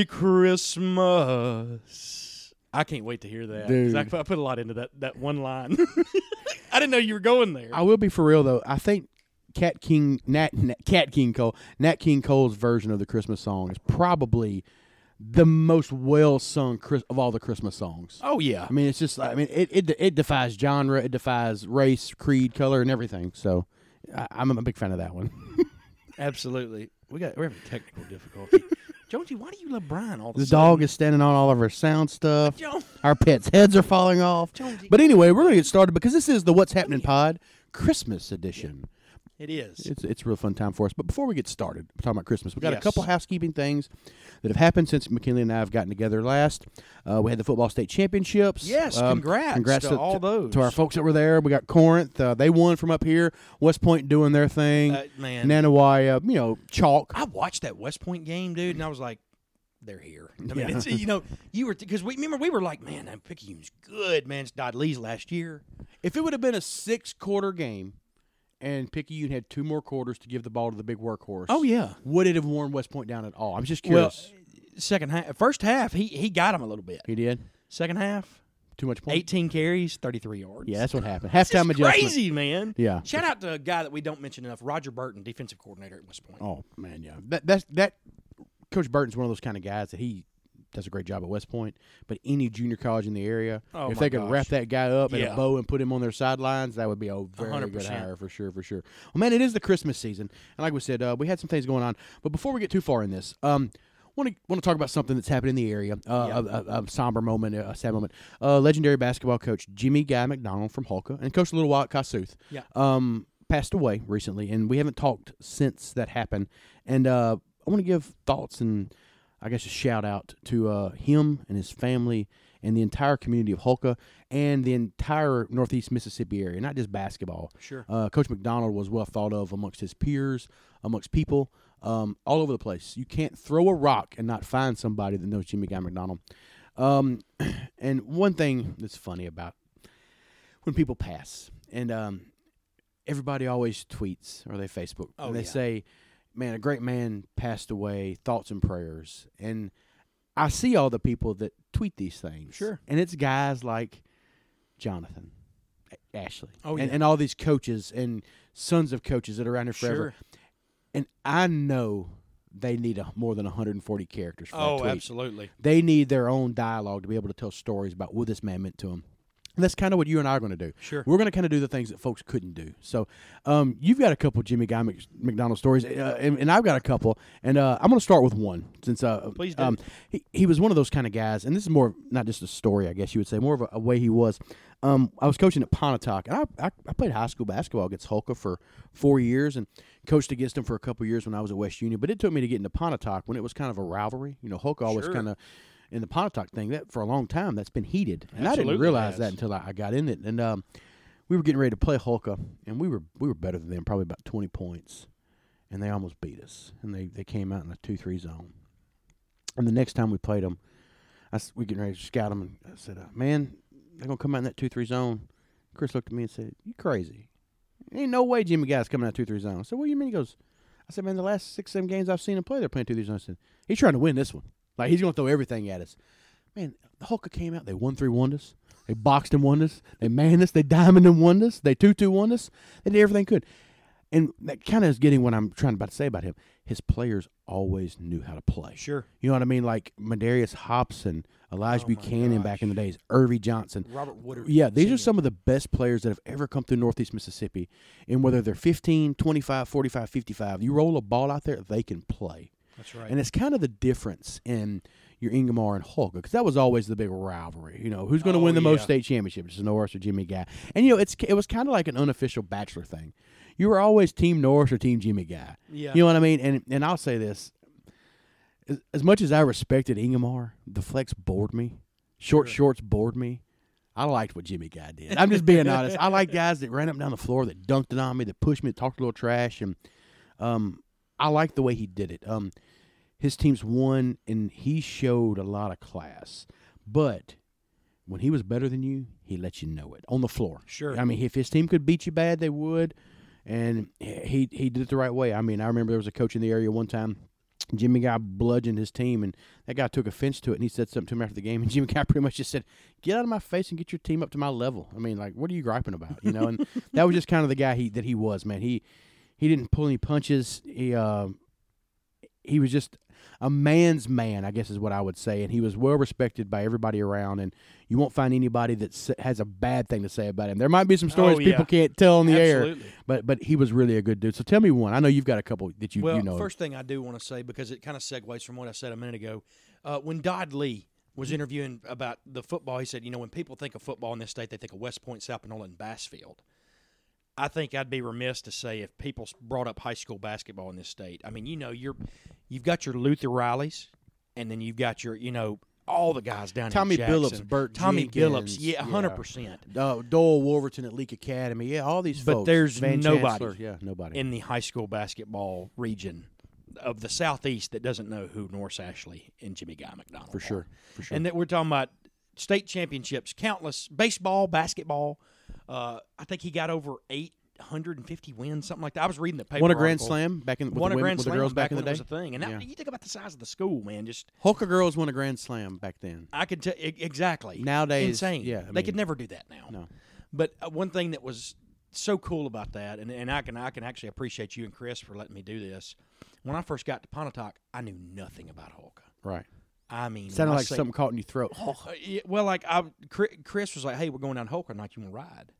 Merry Christmas. I can't wait to hear that. 'cause I, Dude. I put a lot into that, that one line. I didn't know you were going there. I will be for real though. I think Cat King Nat, Nat Cat King Cole Nat King Cole's version of the Christmas song is probably the most well sung Chris, of all the Christmas songs. oh, yeah. I mean, it's just I mean it, it it defies genre, it defies race, creed, color, and everything. So I, I'm a big fan of that one. Absolutely. We got we're having technical difficulty. Jonesy, why do you love Brian all the time? The dog is standing on all of our sound stuff. Jones. Our pets' heads are falling off. Jonesy. But anyway, we're gonna get started because this is the What's Happening Pod Christmas edition. It is. It's it's a real fun time for us. But before we get started, we're talking about Christmas. We got a couple housekeeping things that have happened since McKinley and I have gotten together last. Uh, we had the football state championships. Yes, Um, congrats congrats to all those. to our folks that were there. We got Corinth. Uh, they won from up here. West Point doing their thing. Uh, man. Nanih Waiya, you know, chalk. I watched that West Point game, dude, and I was like, they're here. I mean, Yeah. it's, you know, you were because we remember we were like, man, that Picayune's good, man. It's Dodd Lee's last year. If it would have been a six quarter game, and Picayune had two more quarters to give the ball to the big workhorse. Oh, yeah. would it have worn West Point down at all? I'm just curious. Well, second half, first half, he he got him a little bit. he did Second half, too much point. 18 carries, 33 yards. Yeah, that's what happened. It's Halftime just adjustment. crazy, man. Yeah. Shout out to a guy that we don't mention enough, Roger Burton, defensive coordinator at West Point. Oh man, yeah. That that's that. Coach Burton's one of those kind of guys that he does a great job at West Point. But any junior college in the area, Oh, if they could gosh. wrap that guy up in Yeah. a bow and put him on their sidelines, that would be a very good 100%. hire for sure, for sure. Well, man, it is the Christmas season, and like we said, uh, we had some things going on. But before we get too far in this, um. Want to want to talk about something that's happened in the area, uh, Yeah. a, a, a somber moment, a sad moment. Uh, legendary basketball coach Jimmy Guy McDonald from Houlka and coached a little while at Kossuth. Yeah. um, passed away recently, and we haven't talked since that happened. And uh, I want to give thoughts and I guess a shout out to uh, him and his family and the entire community of Houlka and the entire Northeast Mississippi area, not just basketball. Sure. Uh, Coach McDonald was well thought of amongst his peers, amongst people, um, all over the place. You can't throw a rock and not find somebody that knows Jimmy Guy McDonald. Um, and one thing that's funny about when people pass, and um, everybody always tweets or they Facebook, Oh, and they yeah. say, "Man, a great man passed away. Thoughts and prayers." And I see all the people that tweet these things. Sure. and it's guys like Jonathan, Ashley, Oh, and, yeah. and all these coaches and sons of coaches that are around here forever. Sure. And I know they need a, more than 140 characters for Oh, tweet. absolutely. They need their own dialogue to be able to tell stories about what this man meant to them. And that's kind of what you and I are going to do. Sure. We're going to kind of do the things that folks couldn't do. So, um, you've got a couple Jimmy Guy Mc, McDonald stories, uh, and, and I've got a couple. And uh, I'm going to start with one since uh, Please do. Um, he, he was one of those kind of guys, and this is more not just a story, I guess you would say, more of a, a way he was. Um, I was coaching at Pontotoc, and I, I, I played high school basketball against Houlka for four years, and coached against him for a couple years when I was at West Union. But it took me to get into Pontotoc when it was kind of a rivalry. You know, Houlka always Sure. kind of in the Pontotoc thing that for a long time that's been heated, and I didn't realize has. that until I, I got in it. And um, we were getting ready to play Houlka, and we were we were better than them, probably about twenty points, and they almost beat us. And they they came out in a two three zone. And the next time we played them, I we getting ready to scout them, and I said, uh, "Man, they're gonna come out in that two three zone." Chris looked at me and said, "You crazy? Ain't no way Jimmy Guy's coming out two three zone." I said, "What do you mean?" He goes, "I said, man, the last six seven games I've seen him play, they're playing two three zone." I said, "He's trying to win this one. Like he's gonna throw everything at us." Man, the Hulk came out. They won three won us. They boxed and won us. They manned us. They diamond and won us. They two two won us. They did everything good. And that kind of is getting what I'm trying about to say about him. His players always knew how to play. Sure. You know what I mean? Like Madarius Hobson, Elijah Oh Buchanan back in the days, Irvy Johnson. Robert Woodard. Yeah, these Senior. are some of the best players that have ever come through Northeast Mississippi. And whether they're 15, 25, 45, 55, you roll a ball out there, they can play. That's right. And it's kind of the difference in your Ingomar and Hulk because that was always the big rivalry. You know, who's going to Oh, win the most state championships, Norris or Jimmy Guy? And you know, it's it was kind of like an unofficial bachelor thing. You were always Team Norris or Team Jimmy Guy. yeah. You know what I mean? And and I'll say this: as, as much as I respected Ingomar, the flex bored me. Short Sure. shorts bored me. I liked what Jimmy Guy did. I'm just being honest. I like guys that ran up and down the floor, that dunked it on me, that pushed me, that talked a little trash, and um, I like the way he did it. Um, his teams won, and he showed a lot of class. But when he was better than you, he let you know it on the floor. Sure. I mean, if his team could beat you bad, they would. and he he did it the right way. I mean, I remember there was a coach in the area one time. Jimmy Guy bludgeoned his team, and that guy took offense to it. And he said something to him after the game, and Jimmy Guy pretty much just said, "Get out of my face and get your team up to my level." I mean, like, what are you griping about? You know, and that was just kind of the guy he that he was. Man, he he didn't pull any punches. He uh, he was just a man's man, I guess is what I would say, and he was well respected by everybody around. And you won't find anybody that has a bad thing to say about him. There might be some stories Oh, people can't tell on the air, but but he was really a good dude. So tell me one. I know you've got a couple that you well, you know. first thing I do want to say because it kind of segues from what I said a minute ago. Uh, when Dodd Lee was interviewing about the football, he said, "You know, when people think of football in this state, they think of West Point, South Panola, and Bassfield." I think I'd be remiss to say if people brought up high school basketball in this state. I mean, you know, you're you've got your Luther Rileys, and then you've got your, you know, all the guys down Tommy in Jackson. Billups, Bert Tommy Jenkins, Billups, yeah, yeah. hundred percent. uh, Dole Wolverton at Leake Academy, yeah, all these folks. But folks. there's Van nobody Chancellor, yeah, nobody. in the high school basketball region of the southeast that doesn't know who Norris Ashley and Jimmy Guy McDonald for are. sure, for sure. And that we're talking about state championships, countless baseball, basketball. Uh, I think he got over 850 wins, something like that. I was reading the paper. Won a grand article. slam back in with Won the, a women- grand slam girls back, in the day. it was a thing. And that, Yeah. you think about the size of the school, man. Just Houlka girls won a grand slam back then. I could tell exactly. Nowadays, insane. yeah, I they could never do that now. No. But uh, one thing that was so cool about that, and, and I can I can actually appreciate you and Chris for letting me do this. When I first got to Pontotoc, I knew nothing about Houlka. Right. I mean, Sounded I like say- something caught in your throat. Yeah, well, like I, Chris was like, "Hey, we're going down to Houlka tonight. You want to ride?"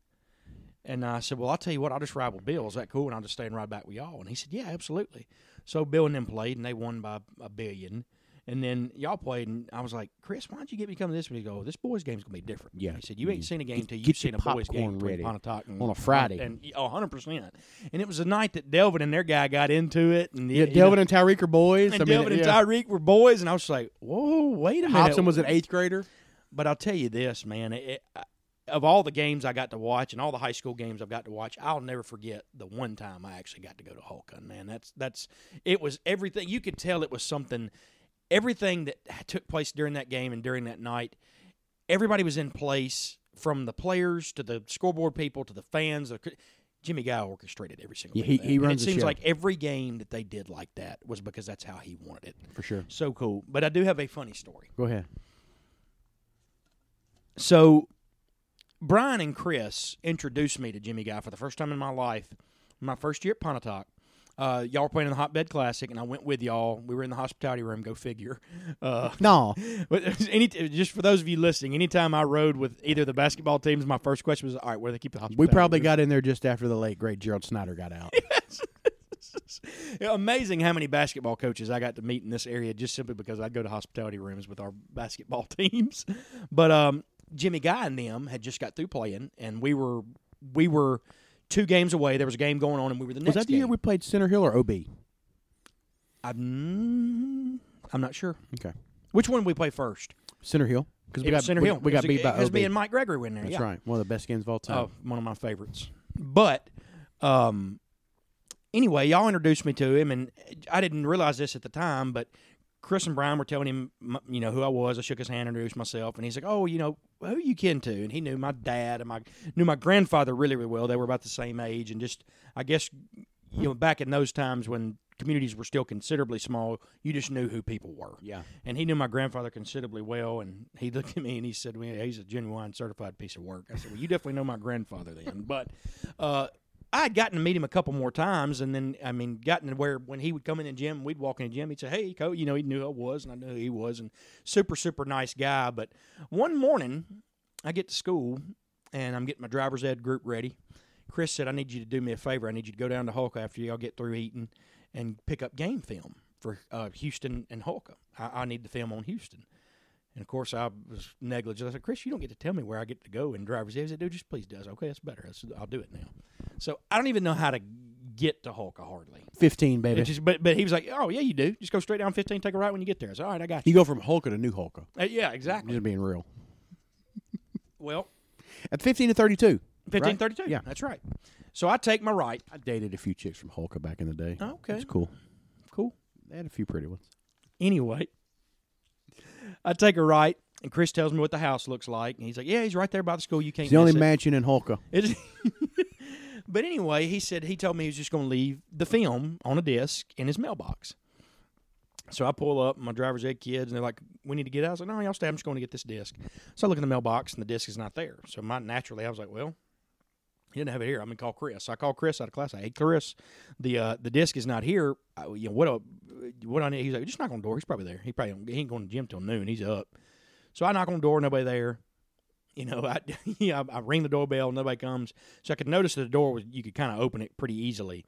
And I said, "Well, I'll tell you what. I'll just ride with Bill. Is that cool? And I'll just stay right back with y'all." And he said, "Yeah, absolutely." So Bill and them played, and they won by a billion. And then y'all played, and I was like, "Chris, why don't you get me coming to this?" one?" he go, "This boys' game's gonna be different." Yeah. He said, "You ain't Mm. seen a game till you've seen a boys' game ready and on a Friday. And oh, 100 percent. And it was the night that Delvin and their guy got into it, and Yeah, Delvin know, and Tyreek are boys. and I mean, Delvin and yeah. Tyreek were boys, and I was like, "Whoa, wait a minute!" Hobson was an eighth grader. But I'll tell you this, man. It, it, of all the games I got to watch and all the high school games I've got to watch, I'll never forget the one time I actually got to go to Holcomb. Man, that's that's it was everything. You could tell it was something. Everything that took place during that game and during that night, everybody was in place from the players to the scoreboard people to the fans. The, Jimmy Guy orchestrated every single. Yeah, he- he runs It seems show. like every game that they did like that was because that's how he wanted it. For sure. So cool. But I do have a funny story. Go ahead. So, Brian and Chris introduced me to Jimmy Guy for the first time in my life. My first year at Pontotoc. Uh, y'all were playing in the Hotbed Classic, and I went with y'all. We were in the hospitality room. Go figure. Uh, No, but any just for those of you listening, anytime I rode with either the basketball teams, my first question was, "All right, where do they keep the hospitality?" we probably room?" got in there just after the late great Gerald Snyder got out. Amazing how many basketball coaches I got to meet in this area just simply because I'd go to hospitality rooms with our basketball teams. But um, Jimmy Guy and them had just got through playing, and we were we were two games away. There was a game going on, and we were the next. Was that the year we played Center Hill or OB? I'm, I'm not sure. Okay, Which one did we play first? Center Hill because we got Center we, Hill. We got beat by because OB. me and Mike Gregory in there. That's yeah. right. One of the best games of all time. Oh, one of my favorites. But um, anyway, y'all introduced me to him, and I didn't realize this at the time, but Chris and Brian were telling him, you know, who I was. I shook his hand, introduced myself, and he's like, "Oh, you know, who you kin to?" And he knew my dad and my knew my grandfather really, really well. They were about the same age, and just I guess you know, back in those times when communities were still considerably small, you just knew who people were. Yeah. And he knew my grandfather considerably well, and he looked at me and he said, well, "He's a genuine certified piece of work." I said, "Well, you definitely know my grandfather then." But uh, I had gotten to meet him a couple more times, and then I mean, gotten to where when he would come in the gym, we'd walk in the gym, he'd say, "Hey, coach," you know, he knew who I was, and I knew who he was, and super, super nice guy. But one morning, I get to school, and I'm getting my driver's ed group ready. Chris said, "I need you to do me a favor. I need you to go down to Houlka after y'all get through eating, and pick up game film for uh, Houston and Houlka. I, I need the film on Houston." And of course, I was negligent. I said, "Chris, you don't get to tell me where I get to go in driver's ed." He said, "Dude, just please does. "Okay, that's better. I'll do it now." So I don't even know how to get to Houlka hardly. Fifteen, baby. It just, but but he was like, "Oh yeah, you do. Just go straight down 15, take a right when you get there." I said, "All right, I got you." you go from Houlka to New Houlka. Uh, yeah, exactly. Just being real. Well, At fifteen to thirty-two. fifteen thirty-two. Yeah. that's right. So I take my right. I dated a few chicks from Houlka back in the day. Okay. It's cool. Cool. They had a few pretty ones. Anyway, I take a right, and Chris tells me what the house looks like, and he's like, "Yeah, he's right there by the school. You can't." It's the only miss it." mansion in Houlka. But anyway, he said he told me he was just going to leave the film on a disc in his mailbox. So I pull up, my driver's ed kids, and they're like, "We need to get out." I was like, "No, y'all stay. I'm just going to get this disc." So I look in the mailbox, and the disc is not there. So my naturally, I was like, "Well, he didn't have it here. I'm gonna call Chris." I call Chris out of class. I, "Hey, Chris, the uh, the disc is not here. I, you know what? Uh, what I need?" He's like, "Just knock on the door. He's probably there. He probably he ain't going to gym till noon. He's up." So I knock on the door. Nobody there. You know, I yeah, I, I ring the doorbell. Nobody comes. So I could notice that the door was you could kind of open it pretty easily.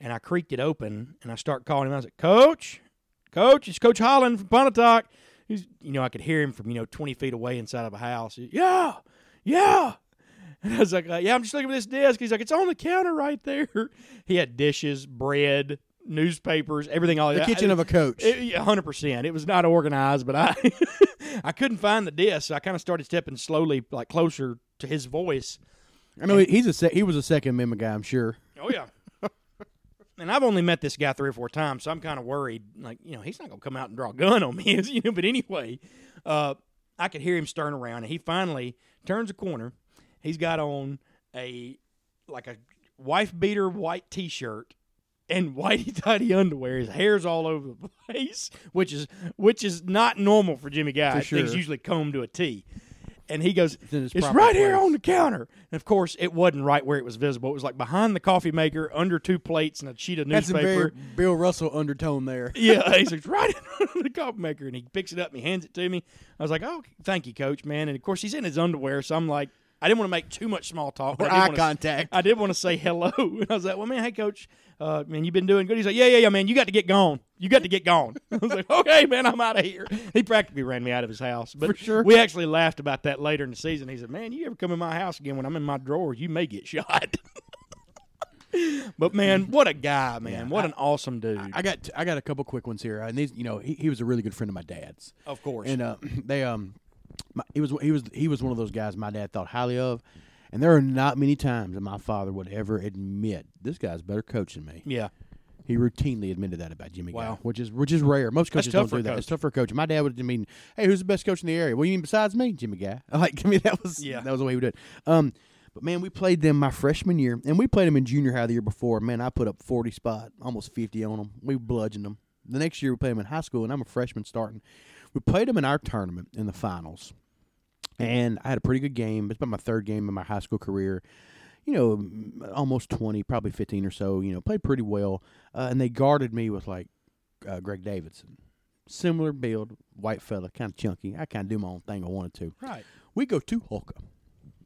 And I creaked it open, and I start calling him. I was like, "Coach, Coach, it's Coach Holland from Pontotoc." He's, you know, I could hear him from you know twenty feet away inside of a house. Yeah, yeah. And I was like, uh, "Yeah, I'm just looking for this disc." He's like, "It's on the counter right there." He had dishes, bread, newspapers, everything. All The that. kitchen of a coach. hundred percent. It was not organized, but I I couldn't find the disc. So I kind of started stepping slowly, like closer to his voice. I know he- he's a sec- he was a Second Amendment guy. I'm sure. Oh yeah. and I've only met this guy three or four times, so I'm kind of worried. Like, you know, he's not gonna come out and draw a gun on me, you know. But anyway, uh, I could hear him stirring around, and he finally turns a corner. He's got on a like a wife beater white T-shirt and whitey tighty underwear. His hair's all over the place, which is which is not normal for Jimmy Guy. For Things usually combed to a T. And he goes, its "It's right here on the counter." And of course, it wasn't right where it was visible. It was like behind the coffee maker, under two plates and a sheet of some newspaper. Bill Russell undertone there. Yeah, he's like, right in front of the coffee maker, and he picks it up and he hands it to me. I was like, "Oh, thank you, Coach, man." And of course, he's in his underwear, so I'm like, I didn't want to make too much small talk. Or I did eye contact. I did want to say hello. And I was like, well, man, hey, coach, uh, man, you've been doing good. He's like, yeah, yeah, yeah, man, you got to get gone. You got to get gone. I was like, okay, man, I'm out of here. He practically ran me out of his house. But For sure. we actually laughed about that later in the season. He said, man, you ever come in my house again when I'm in my drawer, you may get shot. but, man, what a guy, man. Yeah, what I- an awesome dude. I got I got a couple quick ones here, and these you know he, he was a really good friend of my dad's, of course. and uh, they um my, he was he was he was one of those guys my dad thought highly of, and there are not many times that my father would ever admit this guy's better coach than me. yeah. He routinely admitted that about Jimmy Wow. Guy, which is which is rare. Most coaches don't do that. coach. It's tough for a coach. My dad would mean, "Hey, who's the best coach in the area?" Well, you mean besides me, Jimmy Guy? Like, I mean, that was Yeah. that was the way we did. it. Um, but man, we played them my freshman year, and we played them in junior high the year before. Man, I put up forty spot, almost fifty on them. We bludgeoned them. The next year we played them in high school, and I'm a freshman starting. We played them in our tournament in the finals, and I had a pretty good game. It's about my third game in my high school career. You know, almost twenty, probably fifteen or so. You know, played pretty well, uh, and they guarded me with like uh, Greg Davidson, similar build, white fella, kind of chunky. I kind of do my own thing I wanted to. Right. We go to Houlka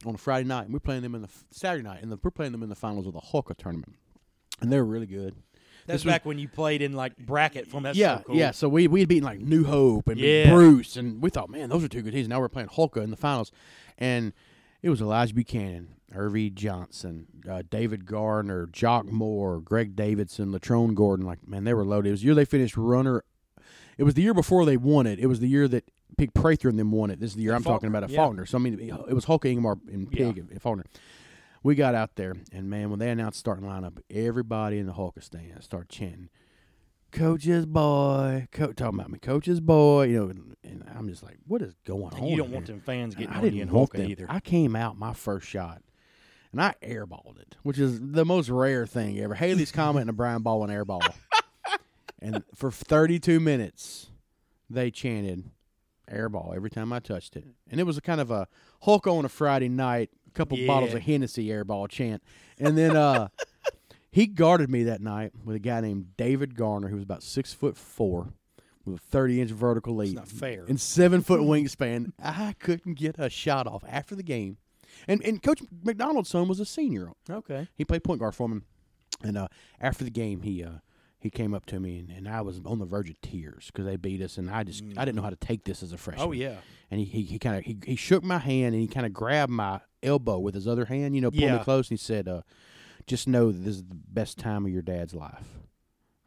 on a Friday night. And we're playing them in the f- Saturday night, and the, we're playing them in the finals of the Houlka tournament, and they're really good. That's This was- back when you played in, like, bracket from that. yeah, so cool. yeah. So we we had beaten like New Hope and Yeah. Bruce, and we thought, man, those are two good teams. Now we're playing Houlka in the finals, and it was Elijah Buchanan, Irvie Johnson, uh, David Gardner, Jock Moore, Greg Davidson, Latrone Gordon. Like, man, they were loaded. It was the year they finished runner. It was the year before they won it. It was the year that Pig Prather and them won it. This is the year And I'm talking about at yeah. Falkner. So I mean, it was Hulk Ingomar and Pig and Falkner. We got out there, and man, when they announced starting lineup, everybody in the Hulk stand started chanting, "Coach's boy," co- talking about me, "Coach's boy." You know, and, and I'm just like, "What is going And on?" you don't want here? them fans getting I on didn't you in them. either. I came out my first shot, and I airballed it, which is the most rare thing ever. Halley's Comet and a Brian Baldwin airball, and for 32 minutes, they chanted airball every time I touched it, and it was a kind of a Hulk on a Friday night, a couple bottles of Hennessy airball chant, and then uh, he guarded me that night with a guy named David Garner, who was about six foot four. With a 30 inch vertical lead not fair. and seven foot wingspan. I couldn't get a shot off after the game. And and Coach McDonald's son was a senior. okay. He played point guard for him. And uh, after the game, he uh, he came up to me, and, and I was on the verge of tears because they beat us, and I just I didn't know how to take this as a freshman. Oh yeah. And he he, he kind of he, he shook my hand, and he kind of grabbed my elbow with his other hand, you know, pulled Yeah. me close, and he said, uh, "Just know that this is the best time of your dad's life."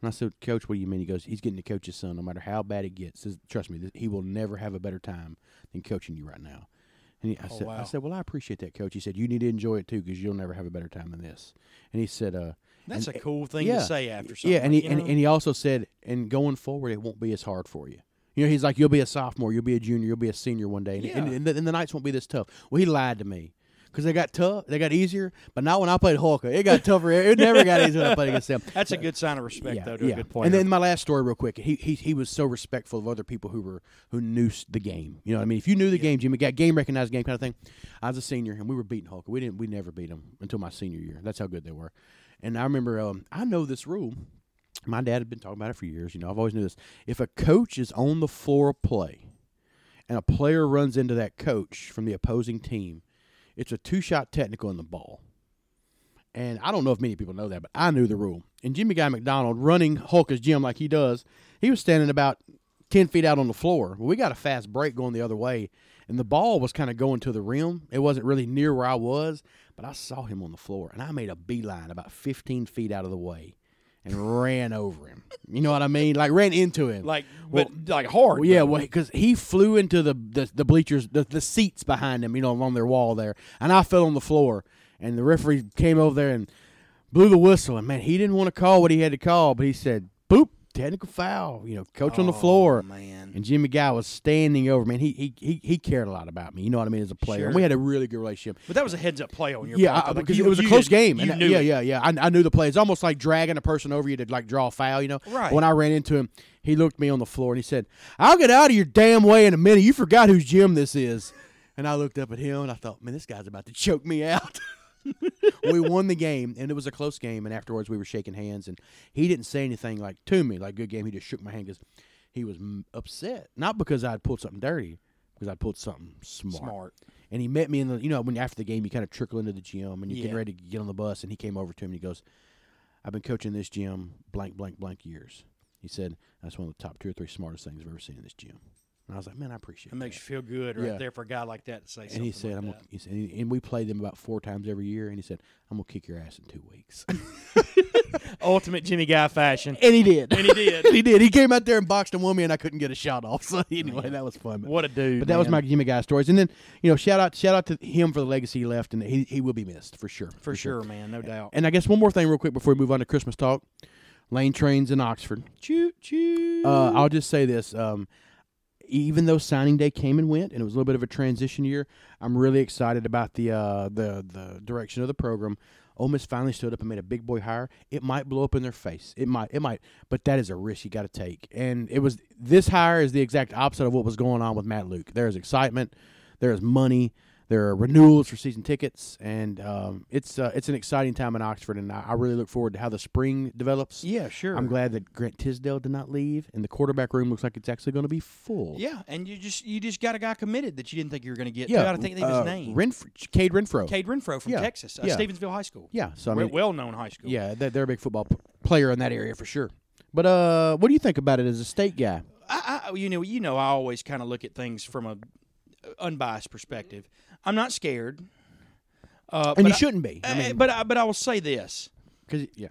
And I said, Coach, what do you mean? He goes, he's getting to coach his son no matter how bad it gets. Says, Trust me, he will never have a better time than coaching you right now. And he, I, Oh, said, I said, well, I appreciate that, Coach. He said, you need to enjoy it too because you'll never have a better time than this. And he said, uh, That's and- a cool thing yeah. to say after something. yeah, and he and, and he also said, and going forward, it won't be as hard for you. You know, he's like, you'll be a sophomore, you'll be a junior, you'll be a senior one day, and, and, Yeah. and, the, and the nights won't be this tough. Well, he lied to me because they got tough, they got easier. But not when I played Houlka. It got tougher. It never got easier when I played against them. That's a good sign of respect, though, to a good player. And then my last story, real quick. He, he he was so respectful of other people who were who knew the game. You know, what I mean, if you knew the game, Jimmy got game recognized game kind of thing. I was a senior, and we were beating Houlka. We didn't we never beat them until my senior year. That's how good they were. And I remember, um, I know this rule. My dad had been talking about it for years. You know, I've always knew this. If a coach is on the floor of play, and a player runs into that coach from the opposing team, it's a two shot technical in the ball. And I don't know if many people know that, but I knew the rule. And Jimmy Guy McDonald running Houlka's gym like he does, he was standing about 10 feet out on the floor. Well, we got a fast break going the other way, and the ball was kind of going to the rim. It wasn't really near where I was, but I saw him on the floor, and I made a beeline about 15 feet out of the way and ran over him. You know what I mean? Like ran into him. like, Well- but like hard. Well, yeah, well, because he flew into the, the the bleachers, the, the seats behind him, you know, along their wall there, and I fell on the floor. And the referee came over there and blew the whistle. And man, he didn't want to call what he had to call, but he said, "Boop, technical foul." You know, coach on the Oh, floor. man. And Jimmy Guy was standing over. Man, he he he, he cared a lot about me. You know what I mean? As a player, and we had a really good relationship. But that was a heads up play on your Yeah, part. I, because you- it was a close game. And uh, knew yeah, it. yeah, yeah. I, I knew the play. It's almost like dragging a person over you to like draw a foul. You know. Right. When I ran into him, he looked me on the floor and he said, "I'll get out of your damn way in a minute. You forgot whose gym this is." And I looked up at him and I thought, "Man, this guy's about to choke me out." we won the game and it was a close game. And afterwards, we were shaking hands and he didn't say anything like to me like good game. He just shook my hand because he was mm, upset, not because I'd pulled something dirty, because I'd pulled something smart. Smart. And he met me in the, you know, when after the game you kind of trickle into the gym and you're getting ready to get on the bus, and he came over to him and he goes, "I've been coaching this gym blank, blank, blank years." He said, "That's one of the top two or three smartest things I've ever seen in this gym." And I was like, "Man, I appreciate It It makes you feel good right Yeah. there for a guy like that to say something. And he said, like "I'm," gonna, he said, and we played them about four times every year, and he said, "I'm gonna kick your ass in two weeks," ultimate Jimmy Guy fashion. and he did. And he did. he did. He came out there and boxed a woman, and I couldn't get a shot off. So anyway, that was fun. But- What a dude. But that was my. Jimmy Guy stories, and then you know, shout out, shout out to him for the legacy he left, and he he will be missed for sure, for sure, man, no doubt. And I guess one more thing, real quick, before we move on to Christmas talk, lane trains in Oxford. Choo choo. Uh, I'll just say this: um, even though signing day came and went, and it was a little bit of a transition year, I'm really excited about the uh, the the direction of the program. Ole Miss finally stood up and made a big boy hire. It might blow up in their face. It might. It might. But that is a risk you got to take. And it was this hire is the exact opposite of what was going on with Matt Luke. There is excitement. There is money. There are renewals for season tickets, and um, it's uh, it's an exciting time in Oxford. And I, I really look forward to how the spring develops. yeah, sure. I'm glad that Grant Tisdale did not leave, and the quarterback room looks like it's actually going to be full. Yeah, and you just you just got a guy committed that you didn't think you were going to get. yeah. to. I think uh, his name. Renfro, Cade Renfro. Cade Renfro from Yeah, Texas, uh, yeah. Stephenville High School. Yeah, so I mean, well known high school. yeah, they're, they're a big football p- player in that area for sure. But uh, what do you think about it as a state guy? I, I you know you know I always kind of look at things from a unbiased perspective. I'm not scared. Uh, And you I- shouldn't be. I uh, mean, but I, but I will say this: because yeah,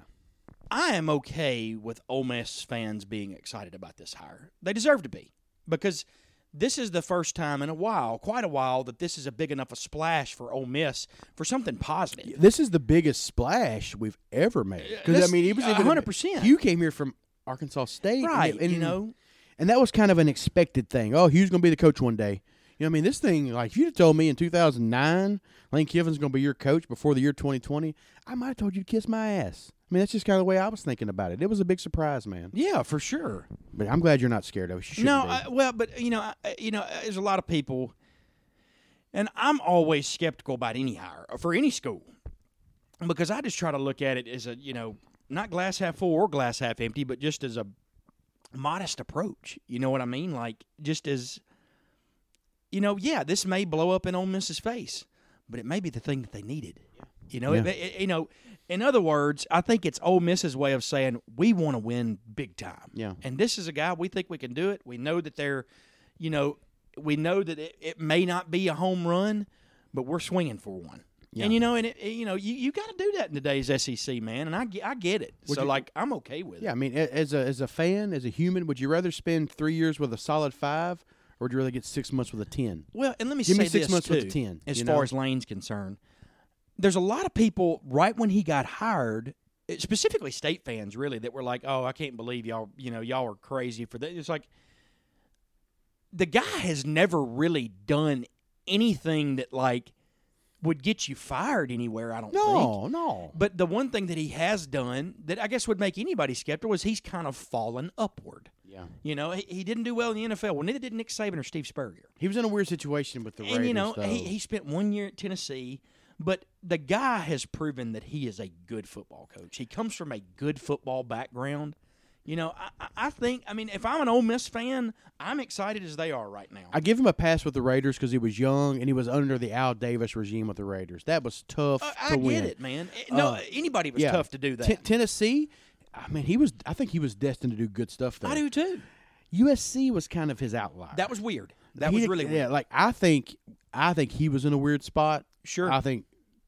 I am okay with Ole Miss fans being excited about this hire. They deserve to be because this is the first time in a while, quite a while, that this is a big enough a splash for Ole Miss for something positive. this is the biggest splash we've ever made. Because I mean, it was even- hundred percent. Hugh came here from Arkansas State, Right, it- and, you know. and that was kind of an expected thing. Oh, Hugh's going to be the coach one day. You know, I mean, this thing, like, if you'd have told me in 2009 Lane Kiffin's going to be your coach before the year 2020, I might have told you to kiss my ass. I mean, that's just kind of the way I was thinking about it. It was a big surprise, man. Yeah, for sure. But I'm glad you're not scared of it. You No, be. I, well, but you know, I, you know, there's a lot of people, and I'm always skeptical about any hire for any school because I just try to look at it as a you know not glass half full or glass half empty, but just as a modest approach. You know what I mean? Like just as you know, yeah, this may blow up in Ole Miss's face, but it may be the thing that they needed. You know, Yeah. it- you know. In other words, I think it's Ole Miss's way of saying we want to win big time. Yeah. And this is a guy we think we can do it. We know that they're, you know, we know that it, it may not be a home run, but we're swinging for one. Yeah. And you know, and it, you know, you, you got to do that in today's SEC, man. And I, get- I get it. Would so you- like, I'm okay with Yeah, it. Yeah, I mean, as a as a fan, as a human, would you rather spend three years with a solid five, or would you rather get six months with a ten? Well, and let me Give say me six this months too, with a 10, as far know? as Lane's concerned. There's a lot of people right when he got hired, specifically state fans, really, that were like, "Oh, I can't believe y'all, you know, y'all are crazy for that." It's like the guy has never really done anything that like would get you fired anywhere. I don't think. No, no. But the one thing that he has done that I guess would make anybody skeptical was he's kind of fallen upward. Yeah. You know, he, he didn't do well in the NFL. Well, neither did Nick Saban or Steve Spurrier. He was in a weird situation with the Raiders. And you know, though. he, he spent one year at Tennessee, but the guy has proven that he is a good football coach. He comes from a good football background. You know, I, I- think. I mean, if I'm an Ole Miss fan, I'm excited as they are right now. I give him a pass with the Raiders because he was young and he was under the Al Davis regime with the Raiders. That was tough Uh, to I win. get it, man. No, Uh, anybody was yeah. tough to do that. Ten- Tennessee, I mean, he was. I think he was destined to do good stuff there. I do too. USC was kind of his outlier. That was weird. That He was really weird. Yeah, like I think, I think he was in a weird spot. Sure. I think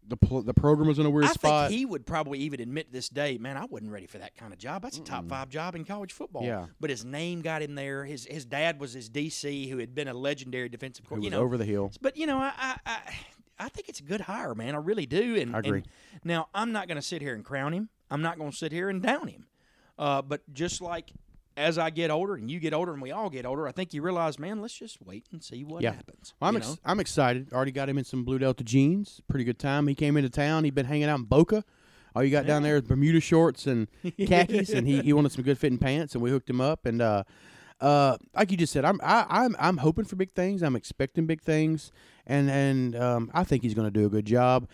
the pl- the program was in a weird I spot. think he would probably even admit this day, man, I wasn't ready for that kind of job. That's a top five job in college football. Yeah. But his name got him there. His his dad was his DC, who had been a legendary defensive He coordinator. was You know, over the hill. But you know, I, I I I think it's a good hire, man. I really do. And I agree. and now I'm not going to sit here and crown him. I'm not going to sit here and down him. Uh, but just like as I get older and you get older and we all get older, I think you realize, man, let's just wait and see what Yeah. happens. Well, I'm ex- I'm excited. Already got him in some Blue Delta jeans. Pretty good time. He came into town. He'd been hanging out in Boca. All you got down there is Bermuda shorts and khakis, and he, he wanted some good fitting pants, and we hooked him up. And uh, uh, like you just said, I'm I, I'm I'm hoping for big things. I'm expecting big things, and and um, I think he's going to do a good job.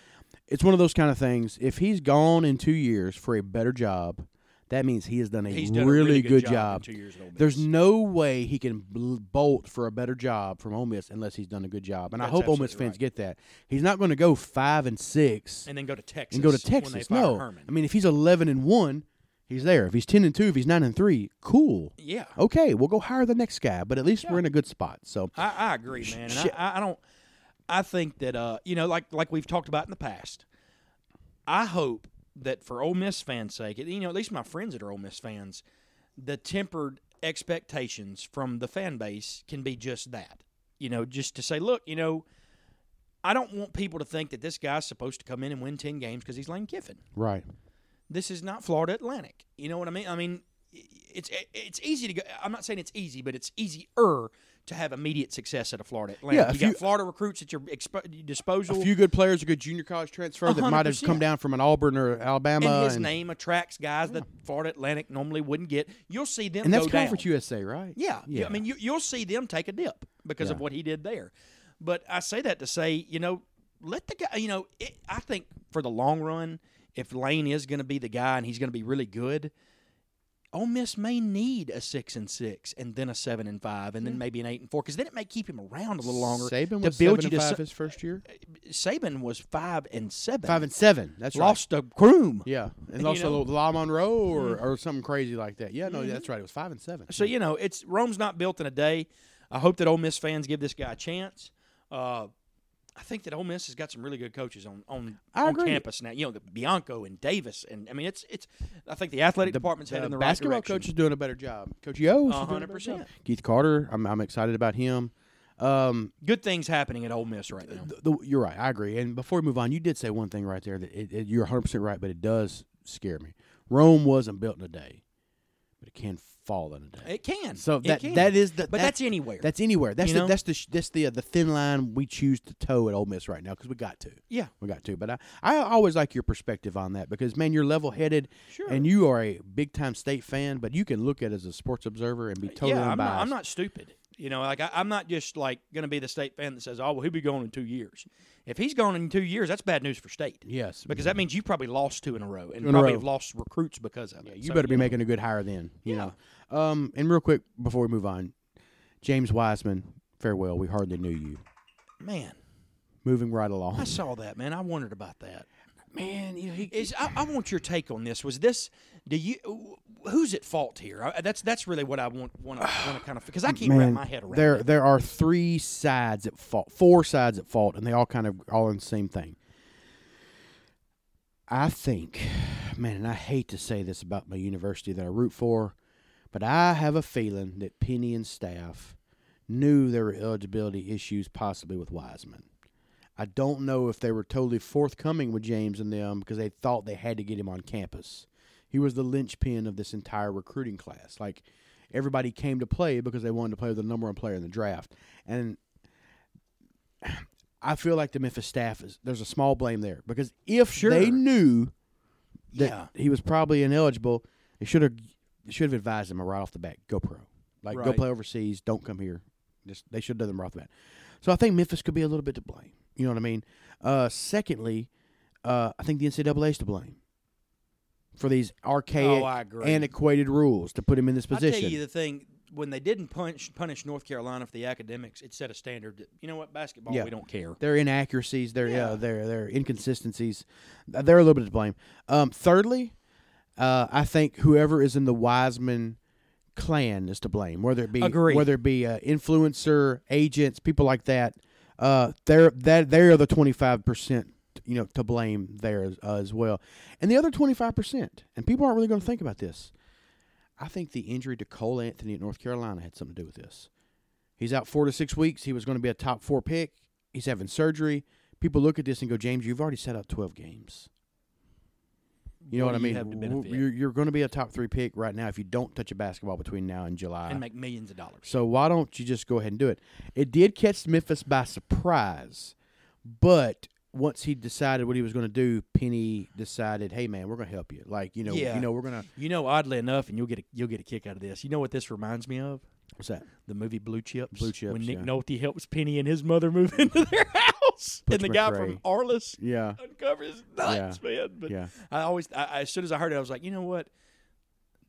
It's one of those kind of things. If he's gone in two years for a better job, that means he has done a, He's really, done a really good, job. job. at There's no way he can bolt for a better job from Ole Miss unless he's done a good job, and I hope Ole Miss fans right. get that. He's not going to go five and six and then go to Texas and go to when they Texas. No, Herman. I mean if he's eleven and one, he's there. If he's ten and two, if he's nine and three, cool. yeah. Okay, we'll go hire the next guy, but at least we're in a good spot. So I, I agree, man. And I, I don't. I think that uh, you know, like like we've talked about in the past. I hope that for Ole Miss fans' sake, you know, at least my friends that are Ole Miss fans, the tempered expectations from the fan base can be just that. You know, just to say, look, you know, I don't want people to think that this guy's supposed to come in and win ten games because he's Lane Kiffin. right, This is not Florida Atlantic. You know what I mean? I mean, it's it's easy to go. I'm not saying it's easy, but it's easier to have immediate success at a Florida Atlantic. Yeah, you few- got Florida recruits at your expo- disposal. a few good players, a good junior college transfer that might have come down from an Auburn or Alabama, and his and, name attracts guys that Florida Atlantic normally wouldn't get. You'll see them and that's go down. Conference USA, right? Yeah, Yeah. I mean, you, you'll see them take a dip because of what he did there. But I say that to say, you know, let the guy. You know, it, I think for the long run, if Lane is going to be the guy and he's going to be really good, Ole Miss may need a six and six, and then a seven and five, and then maybe an eight and four, because then it may keep him around a little longer Saban to was build seven you and to. five so- his first year. Saban was five and seven. Five and seven. That's right. lost a groom. Yeah, and You lost a know? little La Monroe or, or something crazy like that. Yeah, no, that's right. It was five and seven. So you know, it's Rome's not built in a day. I hope that Ole Miss fans give this guy a chance. Uh, I think that Ole Miss has got some really good coaches on on, on campus now. You know, the Bianco and Davis, and I mean, it's it's. I think the athletic department's headed in the basketball right direction. coach is doing a better job. Coach Yo, A hundred percent. Keith Carter, I'm I'm excited about him. Um, Good things happening at Ole Miss right now. the, the, you're right. I agree. And before we move on, you did say one thing right there that it, it, you're 100 percent right, but it does scare me. Rome wasn't built in a day, but it can fall in a day. It can. So that can. that is the but that- that's anywhere. that's anywhere. That's You the know? that's the that's the uh, the thin line we choose to toe at Ole Miss right now because we got to. yeah, We got to, but I, I always like your perspective on that because man, you're level headed, Sure. and you are a big time state fan, but you can look at it as a sports observer and be totally yeah. I'm unbiased. not, I'm not stupid. You know, like I, I'm not just like going to be the state fan that says, "Oh, well, he'll be gone in two years." If he's gone in two years, that's bad news for state. Yes, because that means you probably lost two in a row and In probably row. have lost recruits because of it. you So, better be know, making a good hire then. You know. Um, and real quick before we move on, James Wiseman, farewell. We hardly knew you. man. Moving right along. I saw that, man. I wondered about that. Man, you know, he, Is I, I want your take on this. Was this? Do you? Who's at fault here? I, that's that's really what I want want to kind of because I can't wrap my head around. there it. there are three sides at fault, four sides at fault, and they all kind of all in the same thing. I think, man, and I hate to say this about my university that I root for, but I have a feeling that Penny and staff knew there were eligibility issues possibly with Wiseman. I don't know if they were totally forthcoming with James and them because they thought they had to get him on campus. He was the linchpin of this entire recruiting class. Like everybody came to play because they wanted to play with the number one player in the draft. And I feel like the Memphis staff is there's a small blame there because if Sure. they knew that Yeah. he was probably ineligible, they should have should have advised him right off the bat. Go pro, like go play overseas. Don't come here. Just they should have done them right off the bat. So I think Memphis could be a little bit to blame. You know what I mean? Uh, secondly, uh, I think the NCAA is to blame for these archaic, Oh, antiquated rules to put him in this position. I tell you the thing: when they didn't punish punish North Carolina for the academics, it set a standard. That, you know what, basketball, Yeah. we don't care. Their inaccuracies, their yeah, Yeah. their their inconsistencies, uh, they're a little bit to blame. Um, thirdly, uh, I think whoever is in the Wiseman clan is to blame, whether it be Agree. whether it be uh, influencer agents, people like that. Uh, they're that they are the twenty five percent, you know, to blame there as, uh, as well, and the other twenty five percent, and people aren't really going to think about this. I think the injury to Cole Anthony at North Carolina had something to do with this. He's out four to six weeks. He was going to be a top four pick. He's having surgery. People look at this and go, James, you've already set out 12 games. You know what, do I mean? You're, you're going to be a top three pick right now if you don't touch a basketball between now and July. and make millions of dollars. so why don't you just go ahead and do it? It did catch Memphis by surprise, but once he decided what he was going to do, Penny decided, "Hey man, we're going to help you. Like you know, Yeah. you know, we're going to You know, oddly enough, and you'll get a, you'll get a kick out of this. You know what this reminds me of? what's that? The movie Blue Chips. Blue Chips, When Nick yeah. Nolte helps Penny and his mother move into their house, Butch and the guy from Arliss Yeah, uncovers nuts, man. But yeah. I always, I- as soon as I heard it, I was like, you know what?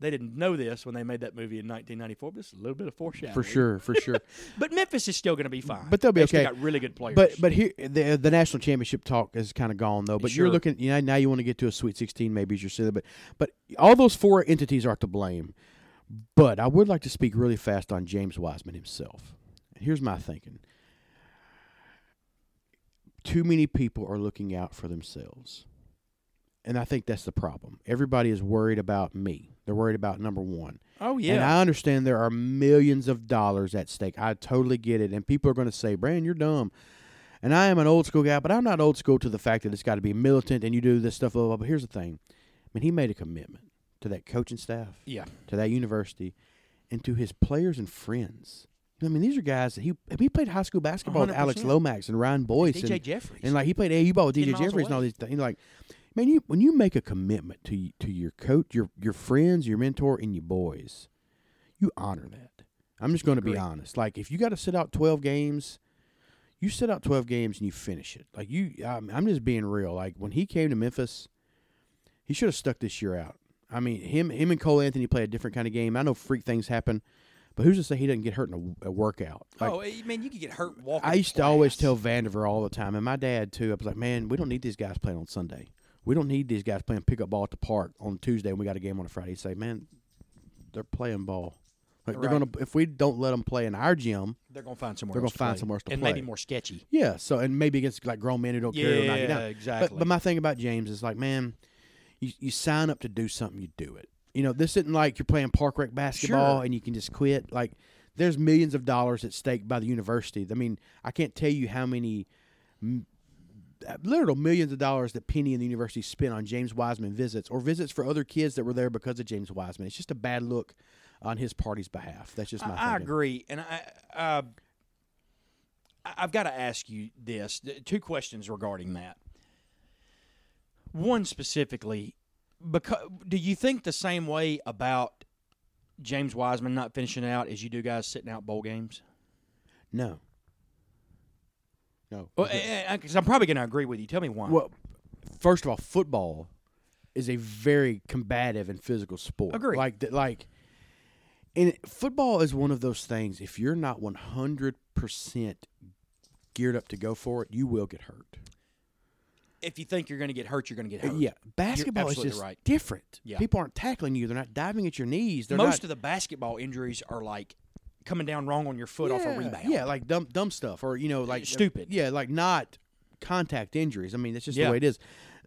They didn't know this when they made that movie in 1994. But it's a little bit of foreshadowing. For sure, for sure. But Memphis is still going to be fine. But they'll be They okay. Got really good players. But but here the the national championship talk is kind of gone though. But you're looking you know, now you want to get to a Sweet 16 maybe as you're silly. But but all those four entities are to blame. But I would like to speak really fast on James Wiseman himself. Here's my thinking. Too many people are looking out for themselves. And I think that's the problem. Everybody is worried about me. They're worried about number one. oh yeah. And I understand there are millions of dollars at stake. I totally get it. And people are going to say, Brand, you're dumb. And I am an old school guy, but I'm not old school to the fact that it's got to be militant and you do this stuff. Blah, blah, blah. But here's the thing. I mean, he made a commitment to that coaching staff, yeah. to that university, and to his players and friends. I mean, these are guys that he he played high school basketball with Alex Lomax and Ryan Boyce DJ and, Jeffries. and like he played AU ball with DJ Jeffries and all these things. Like, man, you when you make a commitment to to your coach, your your friends, your mentor, and your boys, you honor that. I'm just going to be honest. Like, if you got to sit out 12 games, you sit out 12 games and you finish it. Like you, I'm, I'm just being real. Like when he came to Memphis, he should have stuck this year out. I mean, him him and Cole Anthony play a different kind of game. I know freak things happen, but who's to say he doesn't get hurt in a, a workout? Like, oh, eh, I mean, you could get hurt walking. I used to always tell Vandiver all the time, and my dad too. I was like, "Man, we don't need these guys playing on Sunday. We don't need these guys playing pickup ball at the park on Tuesday, and we got a game on a Friday." Say, "Man, they're playing ball. Like they're Right. gonna if we don't let them play in our gym, they're going to find somewhere. They're gonna find play. somewhere else to and play. maybe more sketchy. yeah. So and maybe against like grown men who don't care knock you Yeah, down. exactly. But, but my thing about James is like, man, you you sign up to do something, you do it. You know, this isn't like you're playing park rec basketball Sure. and you can just quit. Like, there's millions of dollars at stake by the university. I mean, I can't tell you how many, literal millions of dollars that Penny and the university spent on James Wiseman visits or visits for other kids that were there because of James Wiseman. It's just a bad look on his party's behalf. That's just my. I, I agree, and I, uh, I- I've got to ask you this: two questions regarding that. One specifically, because do you think the same way about James Wiseman not finishing out as you do guys sitting out bowl games? No. No. Well, because I'm probably going to agree with you. Tell me why. Well, first of all, football is a very combative and physical sport. Agree. Like like, and football is one of those things. If you're not one hundred percent geared up to go for it, you will get hurt. if you think you're going to get hurt, you're going to get Uh, hurt. Yeah, basketball is just right. different. Yeah. People aren't tackling you; they're not diving at your knees. They're Most not, of the basketball injuries are like coming down wrong on your foot off a rebound. Yeah, like dumb dumb stuff, or you know, like Stupid. Yeah, like not contact injuries. I mean, that's just Yeah. the way it is.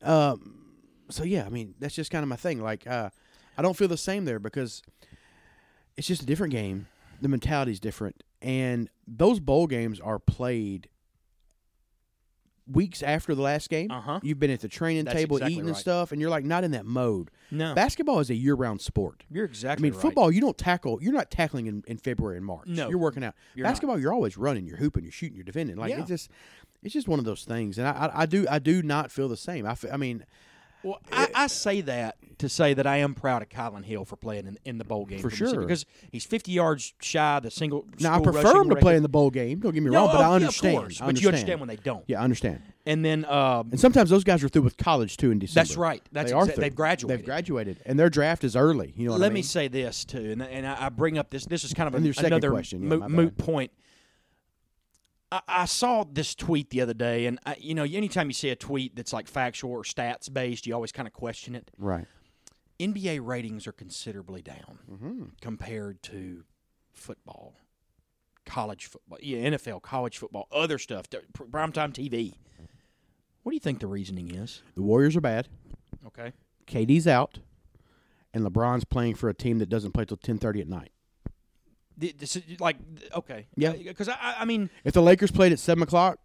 Um, so yeah, I mean, that's just kind of my thing. Like, uh, I don't feel the same there because it's just a different game. The mentality's different, and those bowl games are played weeks after the last game. Uh-huh. You've been at the training That's table exactly eating and right. stuff, and you're like not in that mode. No, Basketball is a year-round sport. you're exactly. Right. I mean, right. football, you don't tackle. You're not tackling in, in February and March. No. you're working out. You're not. Basketball, you're always running. You're hooping. You're shooting. You're defending. Like Yeah. it's just, it's just one of those things. And I, I, I do, I do not feel the same. I, f- I mean, Well, I, I say that to say that I am proud of Kylin Hill for playing in, in the bowl game For sure. because he's 50 yards shy of the single. now I prefer him to record. play in the bowl game. Don't get me No, wrong, but oh, I yeah, understand. of course, I but you understand when they don't. Yeah, I understand. And then um, And sometimes those guys are through with college too in December. that's right. That's they are through. they've graduated. They've graduated, and their draft is early. You know what Let I mean? me say this too, and and I, bring up this. This is kind of a, second another question, yeah, moot, moot point. I, I saw this tweet the other day, and I, you know, anytime you see a tweet that's like factual or stats based, you always kind of question it. Right. NBA ratings are considerably down Mm-hmm. compared to football, college football, yeah, NFL, college football, other stuff, primetime TV. What do you think the reasoning is? The Warriors are bad. Okay. KD's out, and LeBron's playing for a team that doesn't play till ten thirty at night. Th- This is like okay, Yeah. Because I, I- I mean, If the Lakers played at seven o'clock,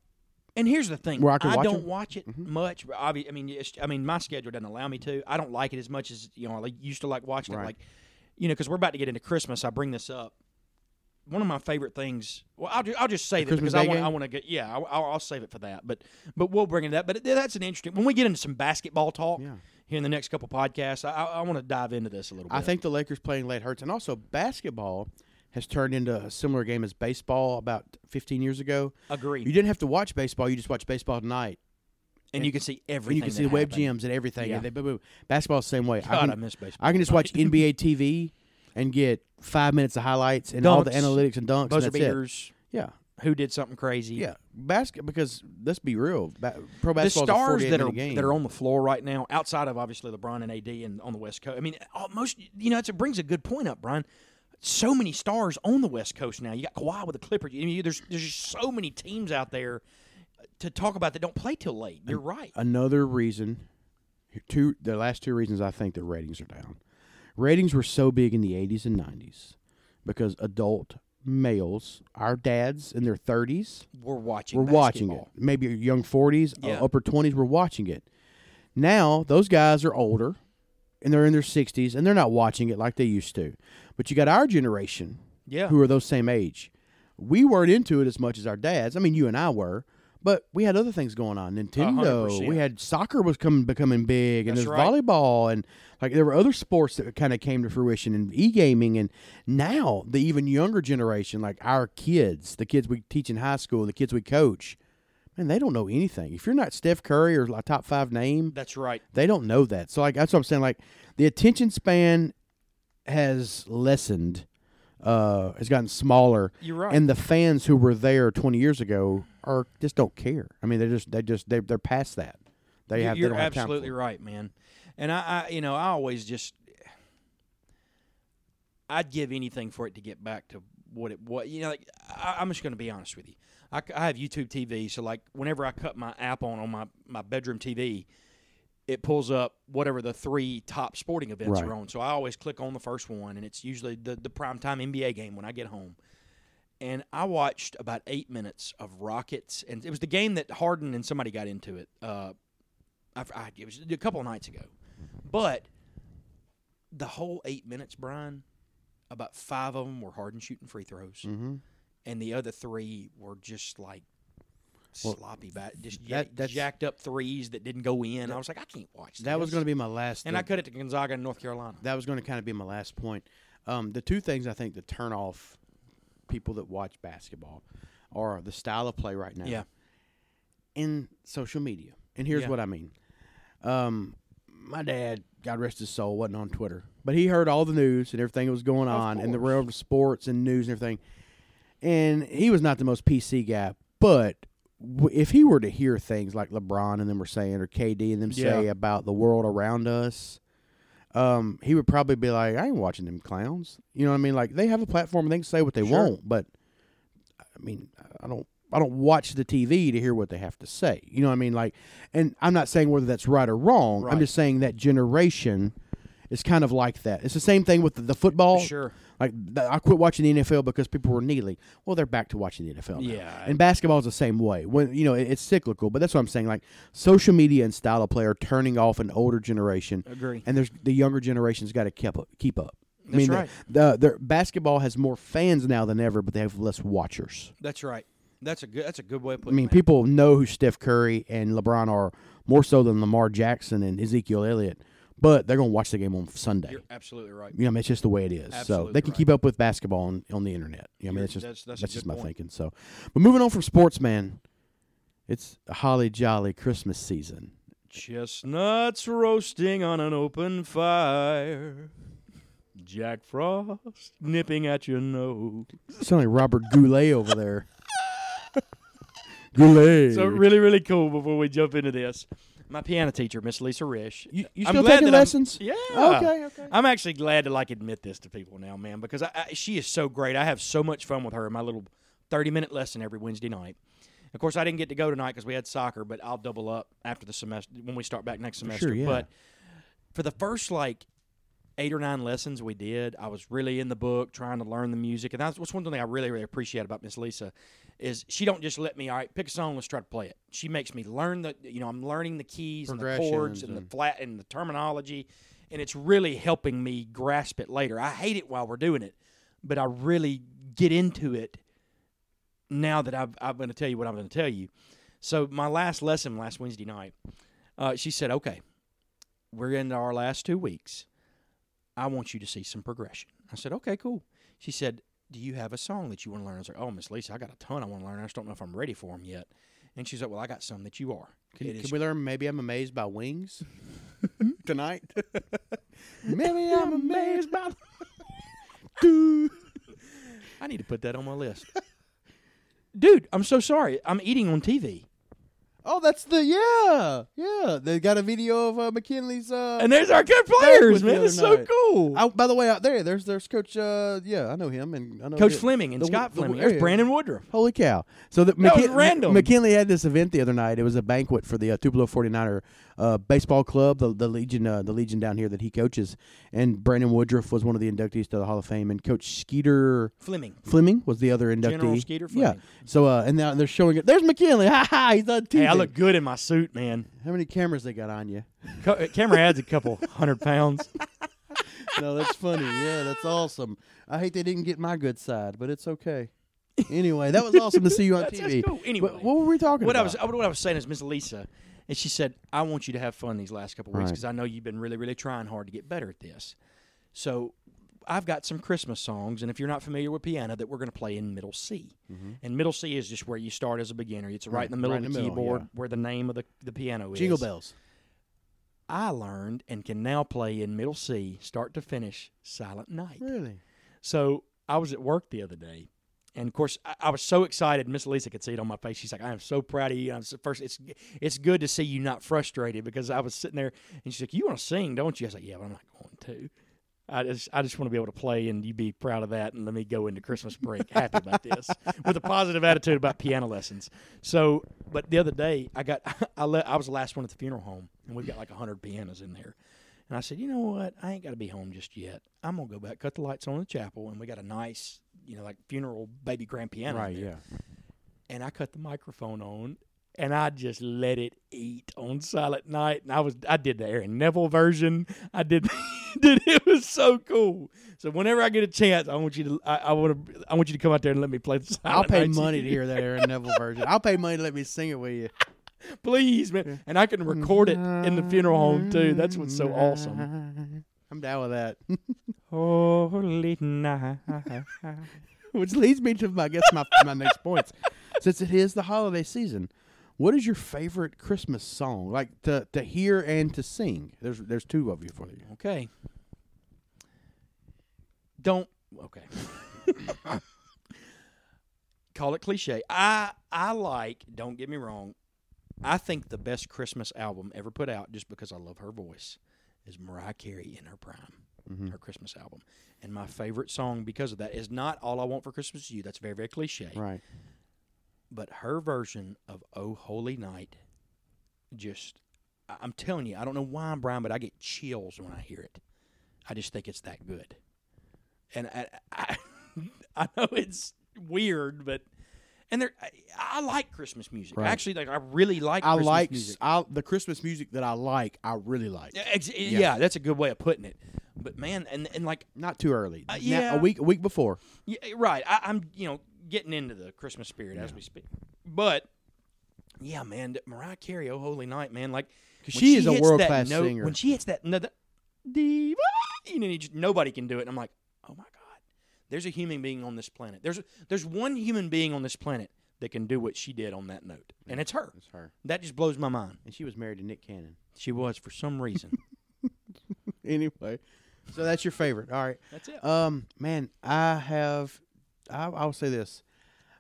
And here's the thing: I can watch don't them? Mm-hmm. watch it much. but obvi- I mean, it's, I mean, my schedule doesn't allow me to. I don't like it as much as you know. I like- used to like watching Right. it, like you know, because we're about to get into Christmas. I bring this up. One of my favorite things. Well, I'll, I'll just say that Christmas because I want? I want to get yeah. I'll, I'll I'll save it for that. But but we'll bring it up. But it, that's an interesting. When we get into some basketball talk Yeah. here in the next couple podcasts, I, I, I want to dive into this a little bit. I think the Lakers playing late hurts, and also basketball has turned into a similar game as baseball about fifteen years ago. agreed. You didn't have to watch baseball; you just watch baseball tonight, and you can see and everything. you can see the web happened. gyms and everything. Yeah. And they, boom, boom. Basketball's the same way. God, I I, can, miss baseball. I can just watch NBA TV and get five minutes of highlights and all the analytics and dunks. buzzer and that's it. Yeah, Who did something crazy? yeah. Basket because let's be real. Ba- pro the basketball stars a that are game. that are on the floor right now, outside of obviously LeBron and AD and on the West Coast. I mean, uh, most you know, it's, it brings a good point up, Brian. So many stars on the West Coast now. You got Kawhi with the Clippers. I mean, there's there's just so many teams out there to talk about that don't play till late. You're right. another reason. Two the last two reasons I think the ratings are down. Ratings were so big in the 80s and 90s because adult males, our dads in their 30s, were watching. We're watching. were watching it. Maybe young 40s, uh, upper 20s were watching it. Now, those guys are older and they're in their 60s and they're not watching it like they used to. But you got our generation Yeah. who are those same age. We weren't into it as much as our dads. I mean, you and I were, but we had other things going on. Nintendo. 100%. We had soccer was coming becoming big, and That's there's right. volleyball, and like there were other sports that kind of came to fruition, and e gaming, and now the even younger generation, like our kids, the kids we teach in high school, the kids we coach, man, they don't know anything. If you're not Steph Curry or a top five name, That's right. they don't know that. So like that's what I'm saying. Like the attention span has lessened, uh, has gotten smaller, You're right. and the fans who were there 20 years ago are just don't care. I mean, they just they just they they're past that. They You're- have they You're have absolutely right, man. And I, I, you know, I always just, I'd give anything for it to get back to what it what you know. Like, I, I'm just going to be honest with you. I have YouTube TV, so like whenever I cut my app on on my my bedroom TV, it pulls up whatever the three top sporting events Right. are on. So I always click on the first one, and it's usually the the primetime NBA game when I get home. And I watched about eight minutes of Rockets, and it was the game that Harden and somebody got into it. Uh, I, I, it was a couple of nights ago, but the whole eight minutes, Brian, about five of them were Harden shooting free throws, Mm-hmm. and the other three were just like Well, sloppy, bat, just that- jack- jacked up threes that didn't go in. I was like, I can't watch That was going to be my last. and I cut it to Gonzaga in North Carolina. that was going to kind of be my last point. Um, the two things I think that turn off people that watch basketball are the style of play right now. Yeah. in social media. And here's Yeah. what I mean. Um, my dad, God rest his soul, wasn't on Twitter, but he heard all the news and everything that was going on in the realm of sports and news and everything. And he was not the most PC guy, but if he were to hear things like LeBron and them were saying, or KD and them say about the world around us, um, he would probably be like, "I ain't watching them clowns." You know what I mean? Like they have a platform, and they can say what they Sure. want, but I mean, I don't I don't watch the TV to hear what they have to say. You know what I mean? Like, and I'm not saying whether that's right or wrong. I'm just saying that generation is kind of like that. It's the same thing with the, the football. Sure. Like th- I quit watching the NFL because people were kneeling. Well, they're back to watching the NFL. now. Yeah. And basketball is the same way. When you know it, it's cyclical, but that's what I'm saying. Like social media and style of play are turning off an older generation, Agree. and there's the younger generation's got to keep up. Keep up. I That's mean, right. The, the basketball has more fans now than ever, but they have less watchers. That's right. That's a good. That's a good way of I mean, it. people know who Steph Curry and LeBron are more so than Lamar Jackson and Ezekiel Elliott, but they're going to watch the game on Sunday. You're absolutely right. You know, I mean, it's just the way it is. so they can right. keep up with basketball on, on the internet. You know, I mean, You're- just that's- that's, that's just my point. thinking. So, but moving on from sports, man, it's a holly jolly Christmas season. Chestnuts roasting on an open fire. Jack Frost nipping at your nose. Sound like Robert Goulet over there. Goulet. So really, really cool. Before we jump into this, my piano teacher, Miss Lisa Rish. you, you I'm still taking that I'm- lessons? Yeah. Okay, okay. I'm actually glad to like admit this to people now, man, because I, I, she is so great. I have so much fun with her in my little 30 minute lesson every Wednesday night. Of course, I didn't get to go tonight because we had soccer, but I'll double up after the semester when we start back next semester. sure, yeah. But for the first like eight or nine lessons we did, I was really in the book trying to learn the music, and that's what's one thing I really really appreciate about Miss Lisa is she don't just let me all right pick a song let's try to play it. She makes me learn the you know I'm learning the keys and the chords Progressions and the flat and the terminology, and it's really helping me grasp it later. I hate it while we're doing it, but I really get into it now that I've, I'm going to tell you what I'm going to tell you. So my last lesson last Wednesday night, uh, she said, "Okay, we're into our last two weeks. I want you to see some progression." I said, "Okay, cool." She said, "Do you have a song that you want to learn?" I was like, "Oh, Miss Lisa, I got a ton I want to learn. I just don't know if I'm ready for them yet." And she's like, "Well, I got some that you are." Can, can we learn Maybe I'm Amazed by Wings tonight? Maybe I'm amazed by. Dude. I need to put that on my list. Dude, I'm so sorry. I'm eating on TV. Oh, that's the yeah, yeah. They got a video of uh, McKinley's. Uh, And there's our good players, the man. It's so cool. out by the way, out there, there's there's Coach. Uh, yeah, I know him, and I know Coach the- Fleming and the- Scott the- Fleming. yeah. There's Brandon Woodruff. Holy cow! So the That was McKin- random. McKinley had this event the other night. It was a banquet for the uh, Tupelo 49er uh, baseball club, the, the Legion, uh, the Legion down here that he coaches. And Brandon Woodruff was one of the inductees to the Hall of Fame, and Coach Skeeter Fleming. Fleming was the other inductee. General Skeeter Fleming. Yeah. So uh, and now they're showing it. There's McKinley. Ha ha! He's on TV. Hey, I look good in my suit, man. How many cameras they got on you? Co- uh, camera adds a couple hundred pounds. no, that's funny. Yeah, that's awesome. I hate they didn't get my good side, but it's okay. Anyway, that was awesome to see you on That's- that's TV. cool. Anyway. But what were we talking What I about? was what I was saying is Miss Lisa, and she said, "I want you to have fun these last couple of weeks Right. because I know you've been really, really trying hard to get better at this." So, I've got some Christmas songs, and if you're not familiar with piano, that we're going to play in middle C. And middle C is just where you start as a beginner. It's right, in the middle Mm-hmm. right of the the middle, keyboard yeah. where the name of the the piano is. Jingle bells. I learned and can now play in middle C, start to finish, Silent Night. Really? So I was at work the other day, and of course I, I was so excited. Miss Lisa could see it on my face. She's like, "I am so proud of you." I'm so, first, it's it's good to see you not frustrated because I was sitting there, and she's like, "You want to sing, don't you?" I was like, "Yeah, but I'm not going to." I just I just want to be able to play and you be proud of that and let me go into Christmas break happy about this with a positive attitude about piano lessons. So, but the other day I got I let I was the last one at the funeral home and we've got like hundred pianos in there. And I said, you know what? I ain't got to be home just yet. I'm gonna go back, cut the lights on in the chapel, and we got a nice, you know, like funeral baby grand piano. Right. there. Yeah. And I cut the microphone on, and I just let it eat on Silent Night. And I was, I did the Aaron Neville version. I did, did it was so cool. So whenever I get a chance, I want you to, I, I want to, I want you to come out there and let me play the Silent I'll pay Night money to hear that Aaron Neville version. I'll pay money to let me sing it with you. please, man. And I can record it in the funeral home too. That's what's so awesome. I'm down with that. Holy night. Which leads me to, my, I guess, my my next points. Since it is the holiday season, what is your favorite Christmas song, like to to hear and to sing? There's there's two of you for you. Okay. Don't okay. Call it cliche. I I like, don't get me wrong, I think the best Christmas album ever put out, just because I love her voice, is Mariah Carey in her prime, mm-hmm. her Christmas album. And my favorite song because of that is not All I Want for Christmas Is You. That's very, very cliche. Right. But her version of Oh Holy Night just I'm telling you, I don't know why, I'm Brian, but I get chills when I hear it. I just think it's that good. And I, I, I know it's weird, but and there, I, I like Christmas music. Right. Actually, like I really like. I Christmas like music. I, the Christmas music that I like. I really like. Yeah, ex- yeah. that's a good way of putting it. But man, and and like Not too early. Uh, Now- yeah. a week a week before. Yeah, right. I, I'm you know getting into the Christmas spirit as we speak. But yeah, man, Mariah Carey, "Oh Holy Night," man, like when she is a world-class note- singer. When she hits that, no, that diva, you know, you just, nobody can do it. And I'm like, oh my god, there's a human being on this planet. There's there's one human being on this planet that can do what she did on that note, and it's her. That's her. That just blows my mind. And she was married to Nick Cannon. She was for some reason. anyway, so that's your favorite. All right. That's it. Um, man, I have. I, I'll say this: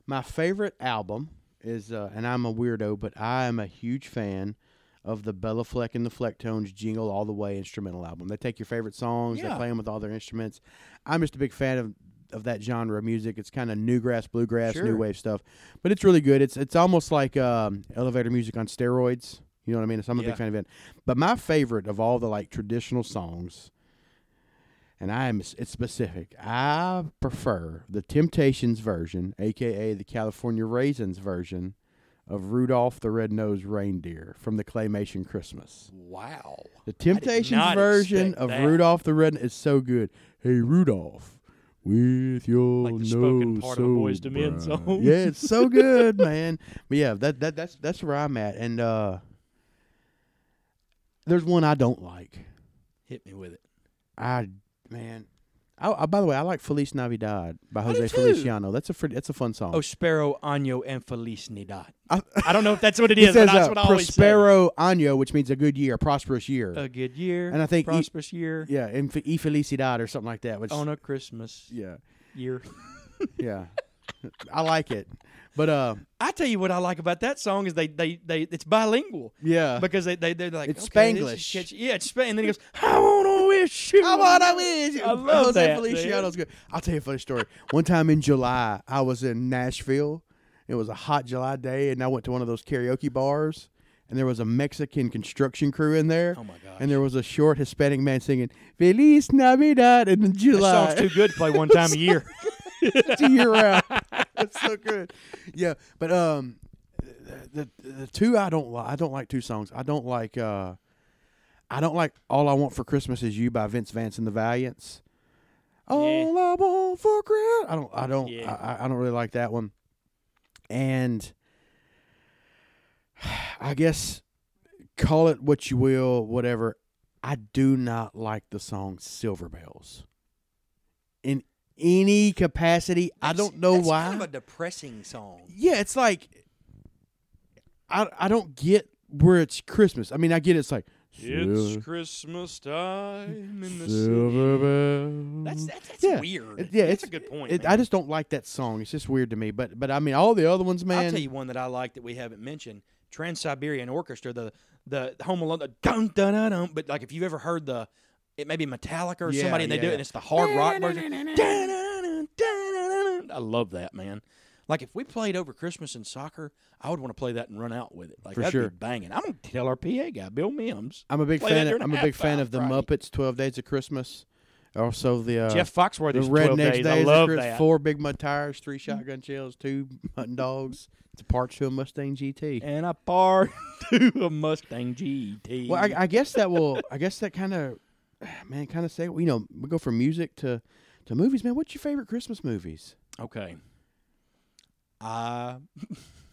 my favorite album is, uh, and I'm a weirdo, but I am a huge fan of the Béla Fleck and the Flecktones Jingle All the Way instrumental album. They take your favorite songs, they play them with all their instruments. I'm just a big fan of of that genre of music. It's kind of newgrass, bluegrass, Sure. new wave stuff, but it's really good. It's it's almost like um, elevator music on steroids. You know what I mean? So I'm a Yeah. big fan of it. But my favorite of all the like traditional songs and I am it's specific. I prefer the Temptations version, aka the California Raisins version of Rudolph the Red-Nosed Reindeer from the Claymation Christmas. wow. The Temptations version of that. Rudolph the Red is so good. Hey Rudolph, with your Like the nose spoken part of a so Boyz II Men song. Yeah, it's so good, man. But yeah, that that that's that's where I'm at. And uh there's one I don't like. Hit me with it. I man. I, I, by the way, I like Feliz Navidad by Jose. Feliciano. That's a fr- that's a fun song. Oh, Sparrow, Año, and Feliz Navidad. I- I don't know if that's what it is. it says but that's uh, what I always say. Prospero Año, which means a good year, a prosperous year. A good year. And I think e- prosperous year yeah, and y Felicidad or something like that. Which on a Christmas yeah, year. yeah, I like it. But uh, I tell you what I like about that song is they they, they it's bilingual yeah, because they they they're like It's okay, Spanglish. Yeah, it's Spanish. And then he goes, I wanna wish you. I wanna wish you. I love Jose that, Feliciano's good. I'll tell you a funny story. One time in July, I was in Nashville. It was a hot July day, and I went to one of those karaoke bars, and there was a Mexican construction crew in there. Oh my gosh. And there was a short Hispanic man singing "Feliz Navidad" in that July. song's too good to play one time a year. It's a year round. It's so good. Yeah, but um, the, the the two I don't like. I don't like two songs. I don't like uh, I don't like "All I Want for Christmas Is You" by Vince Vance and the Valiants. All I want for Christmas. I don't. I don't. Yeah. I, I- don't really like that one. And I guess call it what you will, whatever. I do not like the song "Silver Bells." In any capacity, I don't know that's why. Kind of a depressing song. yeah, it's like I I don't get where it's Christmas. I mean, I get it's like It's Silver- Christmas time in the Silver city. Bells. That's that's, that's Yeah. weird. It- yeah, that's it's a good point. It, man. I just don't like that song. It's just weird to me. But but I mean, all the other ones, man. I'll tell you one that I like that we haven't mentioned: Trans Siberian Orchestra, the the Home Alone, the dun dun dun dun. But like, if you've ever heard the, it may be Metallica or Yeah, somebody, and they yeah, do it, yeah. and it's the hard rock version. I love that man. Like if we played over Christmas in soccer, I would want to play that and run out with it. Like For that'd sure. be banging. I'm gonna tell our PA guy, Bill Mims. I'm a big fan. Of, I'm a big fan of the Friday. Muppets. Twelve Days of Christmas. Also the uh, Jeff Foxworthy's the 12 Redneck days. Days. I of love Christmas. that. Four big mud tires, three shotgun shells, two hunting dogs. It's a parts to a Mustang GT. And a part to a Mustang GT. Well, I, I guess that will. I guess that kind of, man, kind of say you know we go from music to to movies. Man, what's your favorite Christmas movies? okay. Uh,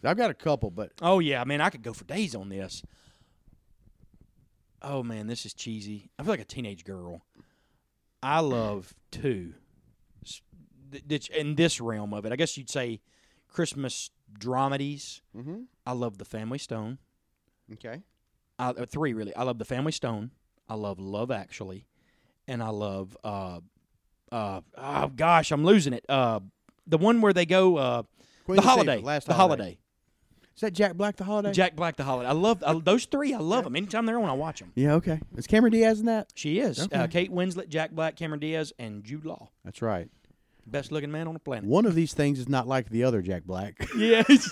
I've got a couple, but Oh yeah, man, I could go for days on this. Oh man, this is cheesy. I feel like a teenage girl. I love two. S- th- th- In this realm of it, I guess you'd say Christmas dramedies. mm-hmm. I love The Family Stone. okay. I, uh, three really. I love The Family Stone. I love Love Actually, and I love uh, uh, oh gosh, I'm losing it. Uh, the one where they go uh, Queen the holiday, last the holiday. Is that Jack Black? The holiday? Jack Black, the holiday. I love I, those three. I love them. Anytime they're on, I watch them. Yeah. Okay. Is Cameron Diaz in that? She is Okay. uh, Kate Winslet, Jack Black, Cameron Diaz, and Jude Law. That's right. Best looking man on the planet. One of these things is not like the other Jack Black. Yes.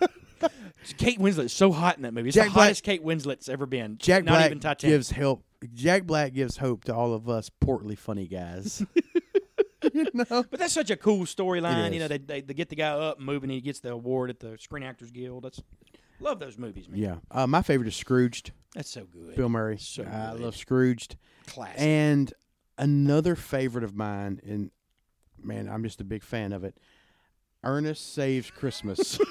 Kate Winslet's so hot in that movie. It's Jack the Black- hottest Kate Winslet's ever been. Jack Not Black even Titanic. gives help Jack Black gives hope to all of us portly funny guys. you know? But that's such a cool storyline. You know, they, they they get the guy up and moving. He gets the award at the Screen Actors Guild. That's love those movies, man. Yeah. Uh, my favorite is Scrooged. That's so good. Bill Murray. So I good. love Scrooged. Classic. And another favorite of mine, and man, I'm just a big fan of it. Ernest Saves Christmas.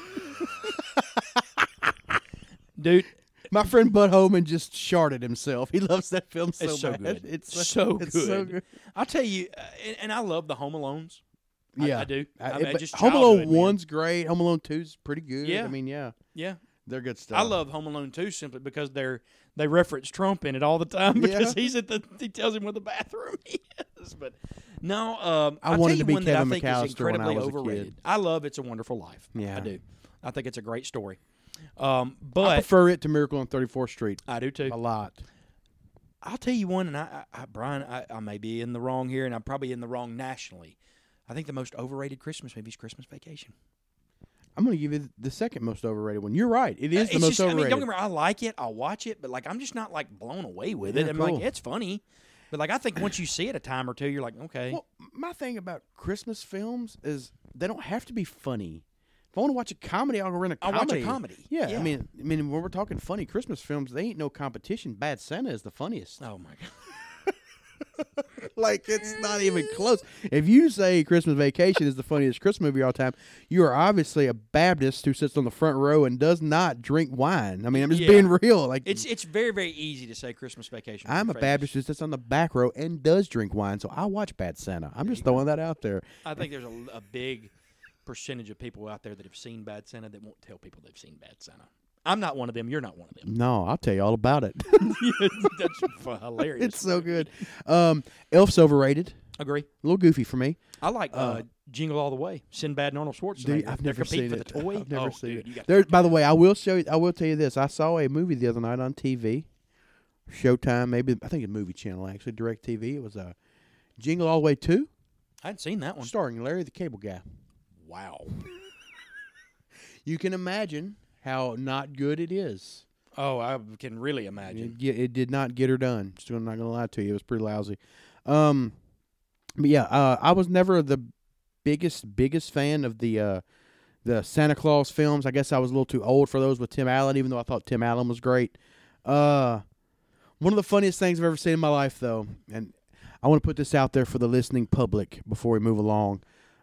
Dude, My friend Bud Holman just sharted himself. He loves that film so, It's so bad. good. It's So it's so good. good. I'll tell you, uh, and, and I love the Home Alones. I- Yeah, I, do. I, I- mean, just Home Alone. One's great. Home Alone Two's pretty good. Yeah. I mean, yeah, Yeah, they're good stuff. I love Home Alone 2 simply because they're they reference Trump in it all the time because Yeah. he's at the he tells him where the bathroom is. But no, um, I wanted tell to be one that I Kevin think McAllister is incredibly was a kid. overrated. I love It's a Wonderful Life. Yeah. I do. I think it's a great story. Um, I but prefer it to Miracle on 34th Street I do too. a lot. I'll tell you one, and I, I, I Brian, I, I may be in the wrong here, and I'm probably in the wrong nationally. I think the most overrated Christmas movie is Christmas Vacation. I'm going to give you the second most overrated one. You're right. It is Uh, the most just, I mean, overrated. don't get me wrong, I like it. I'll watch it, but like I'm just not like blown away with it. I'm cool. like, it's funny, but like I think once you see it a time or two, you're like, okay, Well, my thing about Christmas films is they don't have to be funny. If I want to watch a comedy, I'll go rent a I'll comedy. watch a comedy. Yeah, Yeah. I mean, I mean, when we're talking funny Christmas films, they ain't no competition. Bad Santa is the funniest. oh my god, like it's not even close. If you say Christmas Vacation is the funniest Christmas movie of all time, you are obviously a Baptist who sits on the front row and does not drink wine. I mean, I'm just Yeah. being real. Like it's it's very very easy to say Christmas Vacation. I'm a Baptist who sits on the back row and does drink wine, so I watch Bad Santa. I'm just throwing that out there. I think there's a, a big percentage of people out there that have seen Bad Santa that won't tell people they've seen Bad Santa. I'm not one of them. You're not one of them. No, I'll tell you all about it. That's hilarious. it's so good. Um, Elf's overrated. Agree. A little goofy for me. I like uh, Uh, Jingle All the Way. Sinbad and Arnold Schwarzenegger. Dude, I've never seen for it. the toy. I've never oh, seen dude, it. There, by the way, I will show you. I will tell you this. I saw a movie the other night on TV, Showtime, maybe I think it's a movie channel actually, Direct TV. It was a uh, Jingle All the Way Two, I hadn't seen that one. starring Larry the Cable Guy. Wow. You can imagine how not good it is. Oh, I can really imagine. It, it did not get her done. Just I'm not gonna lie to you, it was pretty lousy. Um, but yeah, uh, I was never the biggest biggest fan of the uh, the Santa Claus films. I guess I was a little too old for those with Tim Allen, even though I thought Tim Allen was great. Uh, one of the funniest things I've ever seen in my life, though, and I want to put this out there for the listening public before we move along.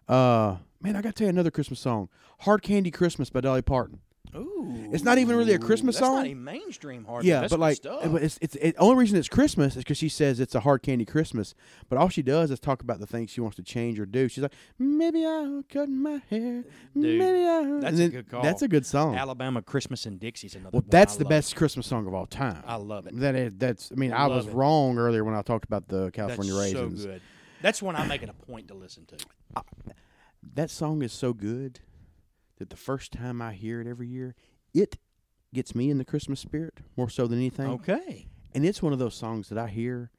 Uh, man, I got to tell you another Christmas song, "Hard Candy Christmas" by Dolly Parton. Ooh, It's not even really a Christmas that's song. Not even mainstream hard. Yeah, That's but like, stuff. it- it's it's it, only reason it's Christmas is because she says it's a hard candy Christmas. But all she does is talk about the things she wants to change or do. She's like, maybe I'll cut my hair. Dude, maybe I'll. that's a good call. That's a good song. Alabama Christmas and Dixie's another. well, one. that's I the best Christmas song of all time. I love it. That is, that's. I mean, I was it. wrong earlier when I talked about the California that's raisins. so good. That's one I make it a point to listen to. That song is so good that the first time I hear it every year, it gets me in the Christmas spirit more so than anything. Okay. And it's one of those songs that I hear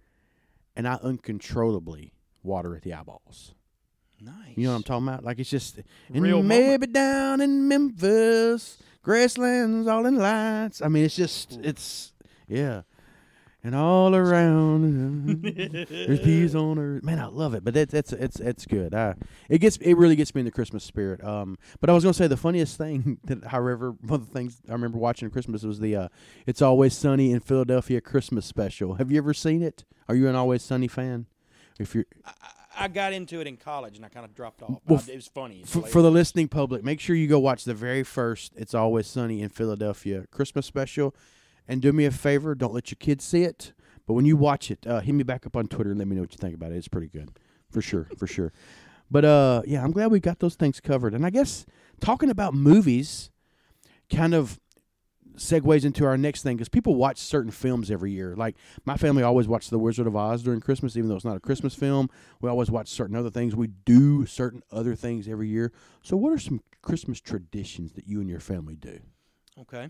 and I uncontrollably water at the eyeballs. Nice. You know what I'm talking about? Like it's just Real and maybe down in Memphis, Graceland's all in lights. I mean, it's just it's yeah. And all around there's peas on earth. Man, I love it. But that's that's it's it's good. I, it gets it really gets me in the Christmas spirit. Um, but I was gonna say the funniest thing that, however, one of the things I remember watching at Christmas was the uh, "It's Always Sunny in Philadelphia" Christmas special. Have you ever seen it? Are you an Always Sunny fan? If you're I, I got into it in college and I kind of dropped off. Well, I- it was funny. It's for, for the listening public, make sure you go watch the very first "It's Always Sunny in Philadelphia" Christmas special, and do me a favor, don't let your kids see it. But when you watch it, uh, hit me back up on Twitter and let me know what you think about it. It's pretty good, for sure, for sure. But uh, yeah, I'm glad we got those things covered. And I guess talking about movies, kind of segues into our next thing because people watch certain films every year. Like my family always watched The Wizard of Oz during Christmas, even though it's not a Christmas film. We always watch certain other things. We do certain other things every year. So, what are some Christmas traditions that you and your family do? Okay.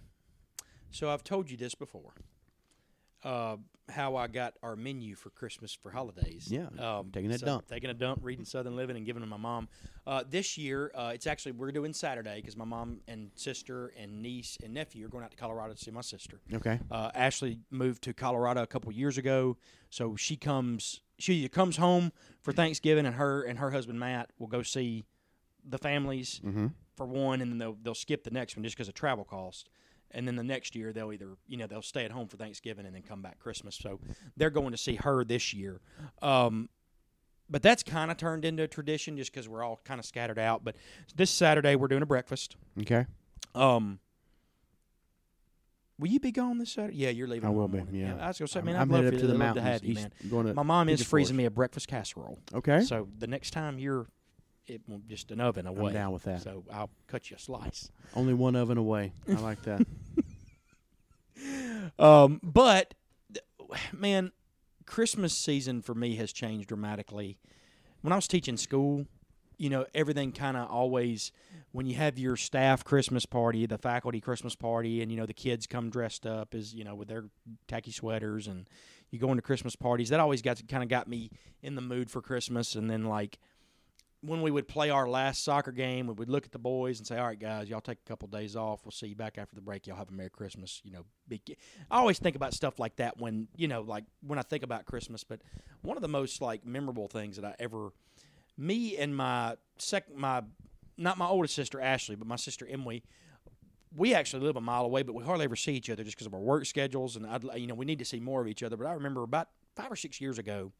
So I've told you this before. uh, how I got our menu for Christmas for holidays. Yeah, um, taking a so dump. taking a dump, reading Southern Living, and giving to my mom. Uh, this year, uh, it's actually we're doing Saturday because my mom and sister and niece and nephew are going out to Colorado to see my sister. Okay. Uh, Ashley moved to Colorado a couple years ago, so she comes. She comes home for Thanksgiving, and her and her husband Matt will go see the families Mm-hmm. for one, and then they'll they'll skip the next one just because of travel cost. And then the next year they'll either you know they'll stay at home for Thanksgiving and then come back Christmas. So they're going to see her this year. Um, but that's kind of turned into a tradition just because we're all kind of scattered out. But this Saturday we're doing a breakfast. Okay. Um, will you be gone this Saturday? Yeah, you're leaving. I will be. morning. Yeah. I was gonna say, man, I'm I'd love, up to the love mountains. to have you, man. Going to My mom is freezing me a breakfast casserole. Okay. So the next time you're, it will just an oven away. I'm down with that. So I'll cut you a slice. Only one oven away. I like that. Um, but man, Christmas season for me has changed dramatically. When I was teaching school, you know, everything kind of always when you have your staff Christmas party, the faculty Christmas party, and you know the kids come dressed up as you know with their tacky sweaters, and you go into Christmas parties. That always got kind of got me in the mood for Christmas. And then like when we would play our last soccer game, we would look at the boys and say, "All right, guys, y'all take a couple days off. We'll see you back after the break. Y'all have a Merry Christmas." You know. I always think about stuff like that when you know, like when I think about Christmas. But one of the most like memorable things that I ever, me and my sec, my not my oldest sister Ashley, but my sister Emily. We actually live a mile away, but we hardly ever see each other just because of our work schedules, and I'd, you know we need to see more of each other. But I remember about five or six years ago,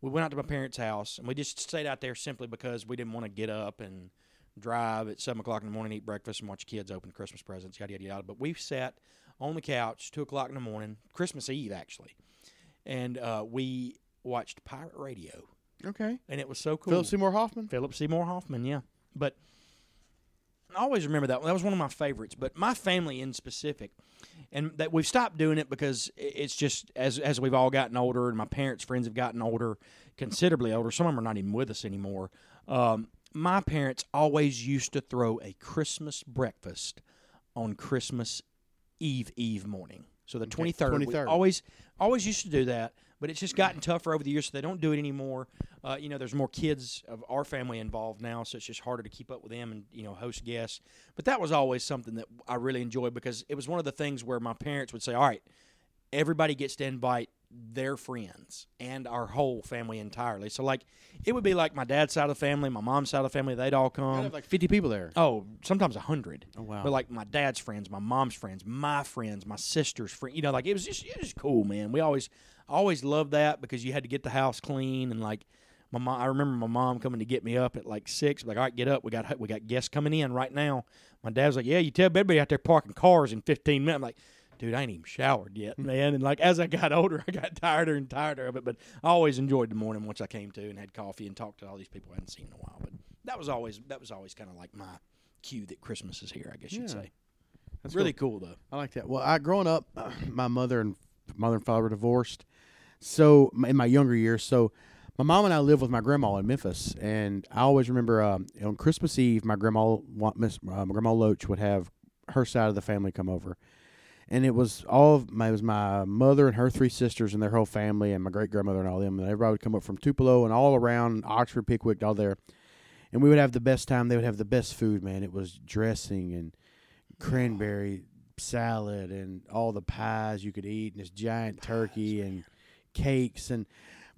we went out to my parents' house and we just stayed out there simply because we didn't want to get up and drive at seven o'clock in the morning, eat breakfast, and watch kids open Christmas presents, yada yada yada. But we sat on the couch two o'clock in the morning, Christmas Eve actually, and uh, we watched pirate radio, okay. and it was so cool. Philip Seymour Hoffman. Philip Seymour Hoffman, yeah. But I always remember that. That was one of my favorites. But my family in specific, and that we've stopped doing it because it's just as as we've all gotten older, and my parents' friends have gotten older, considerably older. Some of them are not even with us anymore. Um, my parents always used to throw a Christmas breakfast on Christmas Eve Eve morning. So the twenty third, 23rd. always always used to do that, but it's just gotten tougher over the years, so they don't do it anymore. Uh, you know, there's more kids of our family involved now, so it's just harder to keep up with them and you know host guests. But that was always something that I really enjoyed because it was one of the things where my parents would say, "All right, everybody gets to invite their friends and our whole family entirely." So like, it would be like my dad's side of the family, my mom's side of the family, they'd all come. have like 50 people there. Oh, sometimes a hundred. Oh, wow. But like my dad's friends, my mom's friends, my friends, my sister's friend. You know, like it was just it was cool, man. We always always loved that because you had to get the house clean and like my mom. I remember my mom coming to get me up at like six. Like, all right, get up. We got we got guests coming in right now. My dad's like, yeah, you tell everybody out there parking cars in fifteen minutes. I'm like. Dude, I ain't even showered yet, hmm. man. And like as I got older, I got tireder and tireder of it. But I always enjoyed the morning once I came to and had coffee and talked to all these people I hadn't seen in a while. But that was always that was always kind of like my cue that Christmas is here. I guess you'd Yeah. say. That's really cool though. I like that. Well, I growing up, my mother and mother and father were divorced. So in my younger years, so my mom and I lived with my grandma in Memphis, and I always remember um, on Christmas Eve, my grandma, Miss uh, grandma Loach, would have her side of the family come over, and it was all of my it was my mother and her three sisters and their whole family, and my great grandmother and all them, and everybody would come up from Tupelo and all around Oxford, Pickwick, all there, and we would have the best time. They would have the best food, man. It was dressing and cranberry salad and all the pies you could eat and this giant turkey and cakes and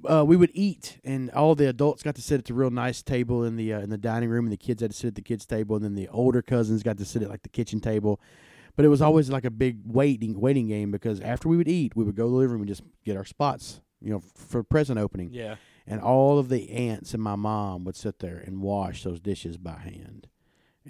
uh, we would eat and all the adults got to sit at the real nice table in the uh, in the dining room and the kids had to sit at the kids table and then the older cousins got to sit at like the kitchen table. But it was always like a big waiting waiting game because after we would eat we would go to the living room and just get our spots you know for present opening. Yeah. and all of the aunts and my mom would sit there and wash those dishes by hand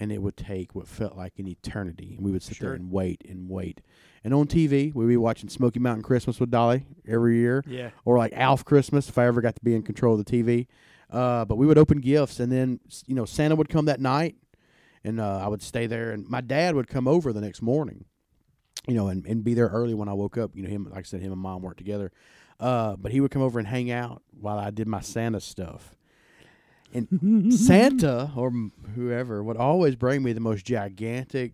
and it would take what felt like an eternity and we would sit Sure. there and wait and wait. And on tv we'd be watching smoky mountain christmas with dolly every year Yeah. or like alf christmas if i ever got to be in control of the tv uh, but we would open gifts and then you know santa would come that night and uh, i would stay there and my dad would come over the next morning you know and, and be there early when i woke up. You know him like i said him and mom weren't together. Uh, but he would come over and hang out while i did my santa stuff and Santa or whoever would always bring me the most gigantic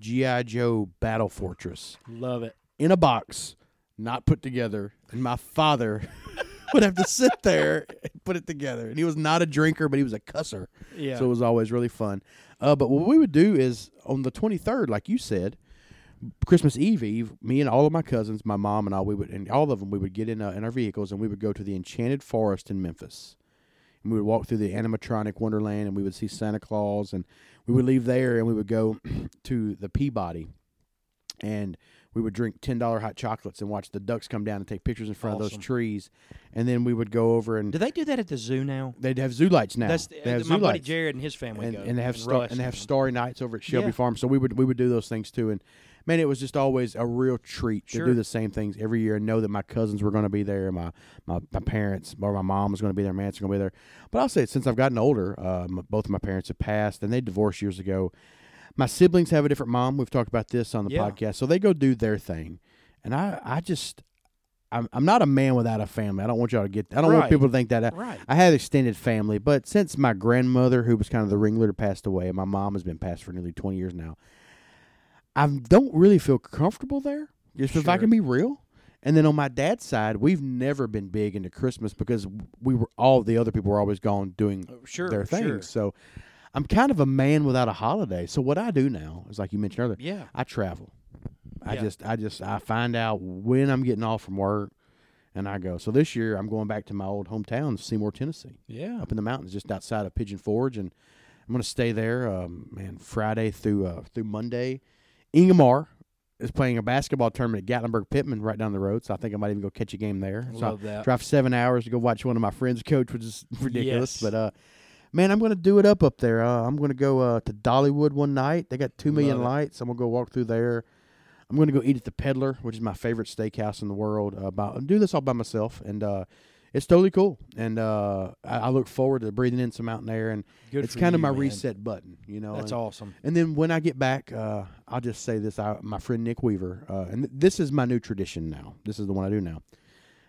GI Joe battle fortress Love it. in a box, not put together, and my father would have to sit there and put it together. And he was not a drinker, but he was a cusser. Yeah. So it was always really fun. Uh, but what we would do is on the 23rd, like you said, Christmas Eve Eve, me and all of my cousins, my mom and all, we would, and all of them, we would get in uh, in our vehicles and we would go to the Enchanted Forest in Memphis. We would walk through the animatronic Wonderland and we would see Santa Claus and we would leave there and we would go to the Peabody and we would drink ten dollar hot chocolates and watch the ducks come down and take pictures in front of those trees, and then we would go over and Do they do that at the zoo now? they'd have zoo lights now. That's they have uh, my buddy lights Jared and his family and, go. and they have and star, and they have starry nights over at Shelby Yeah. Farm. So we would we would do those things too, and man, it was just always a real treat to do the same things every year and know that my cousins were going to be there, my, my my parents or my mom was going to be there, my aunts were going to be there. But I'll say since I've gotten older, uh, both of my parents have passed and they divorced years ago. My siblings have a different mom. We've talked about this on the Yeah. podcast, so they go do their thing, and I I just. I'm, I'm not a man without a family. I don't want y'all to get. I don't want people to think that. I, Right. I have extended family, but since my grandmother, who was kind of the ringleader, passed away, and my mom has been passed for nearly 20 years now, I don't really feel comfortable there, just if I can be real. And then on my dad's side, we've never been big into Christmas because we were all the other people were always gone doing Oh, Sure. their things. Sure. So I'm kind of a man without a holiday. So what I do now is like you mentioned earlier, Yeah. I travel. I Yeah. just I just I find out when I'm getting off from work and I go. So this year I'm going back to my old hometown, Seymour, Tennessee Yeah. up in the mountains just outside of Pigeon Forge, and I'm going to stay there, um, man, Friday through uh, through Monday. Ingomar is playing a basketball tournament at Gatlinburg Pittman right down the road, so I think I might even go catch a game there. So Love that. Drive seven hours to go watch one of my friends coach, which is ridiculous. Yes. But uh, man, I'm going to do it up up there. Uh, I'm going to go uh, to Dollywood one night. They got two million Love it. lights. I'm going to go walk through there. I'm going to go eat at the Peddler, which is my favorite steakhouse in the world. Uh, about do this all by myself, and uh, it's totally cool. And uh, I, I look forward to breathing in some mountain air, and Good it's kind of my man. reset button, you know. That's and, awesome. and then when I get back, uh, I'll just say this: I, my friend Nick Weaver, uh, and th- this is my new tradition now. This is the one I do now.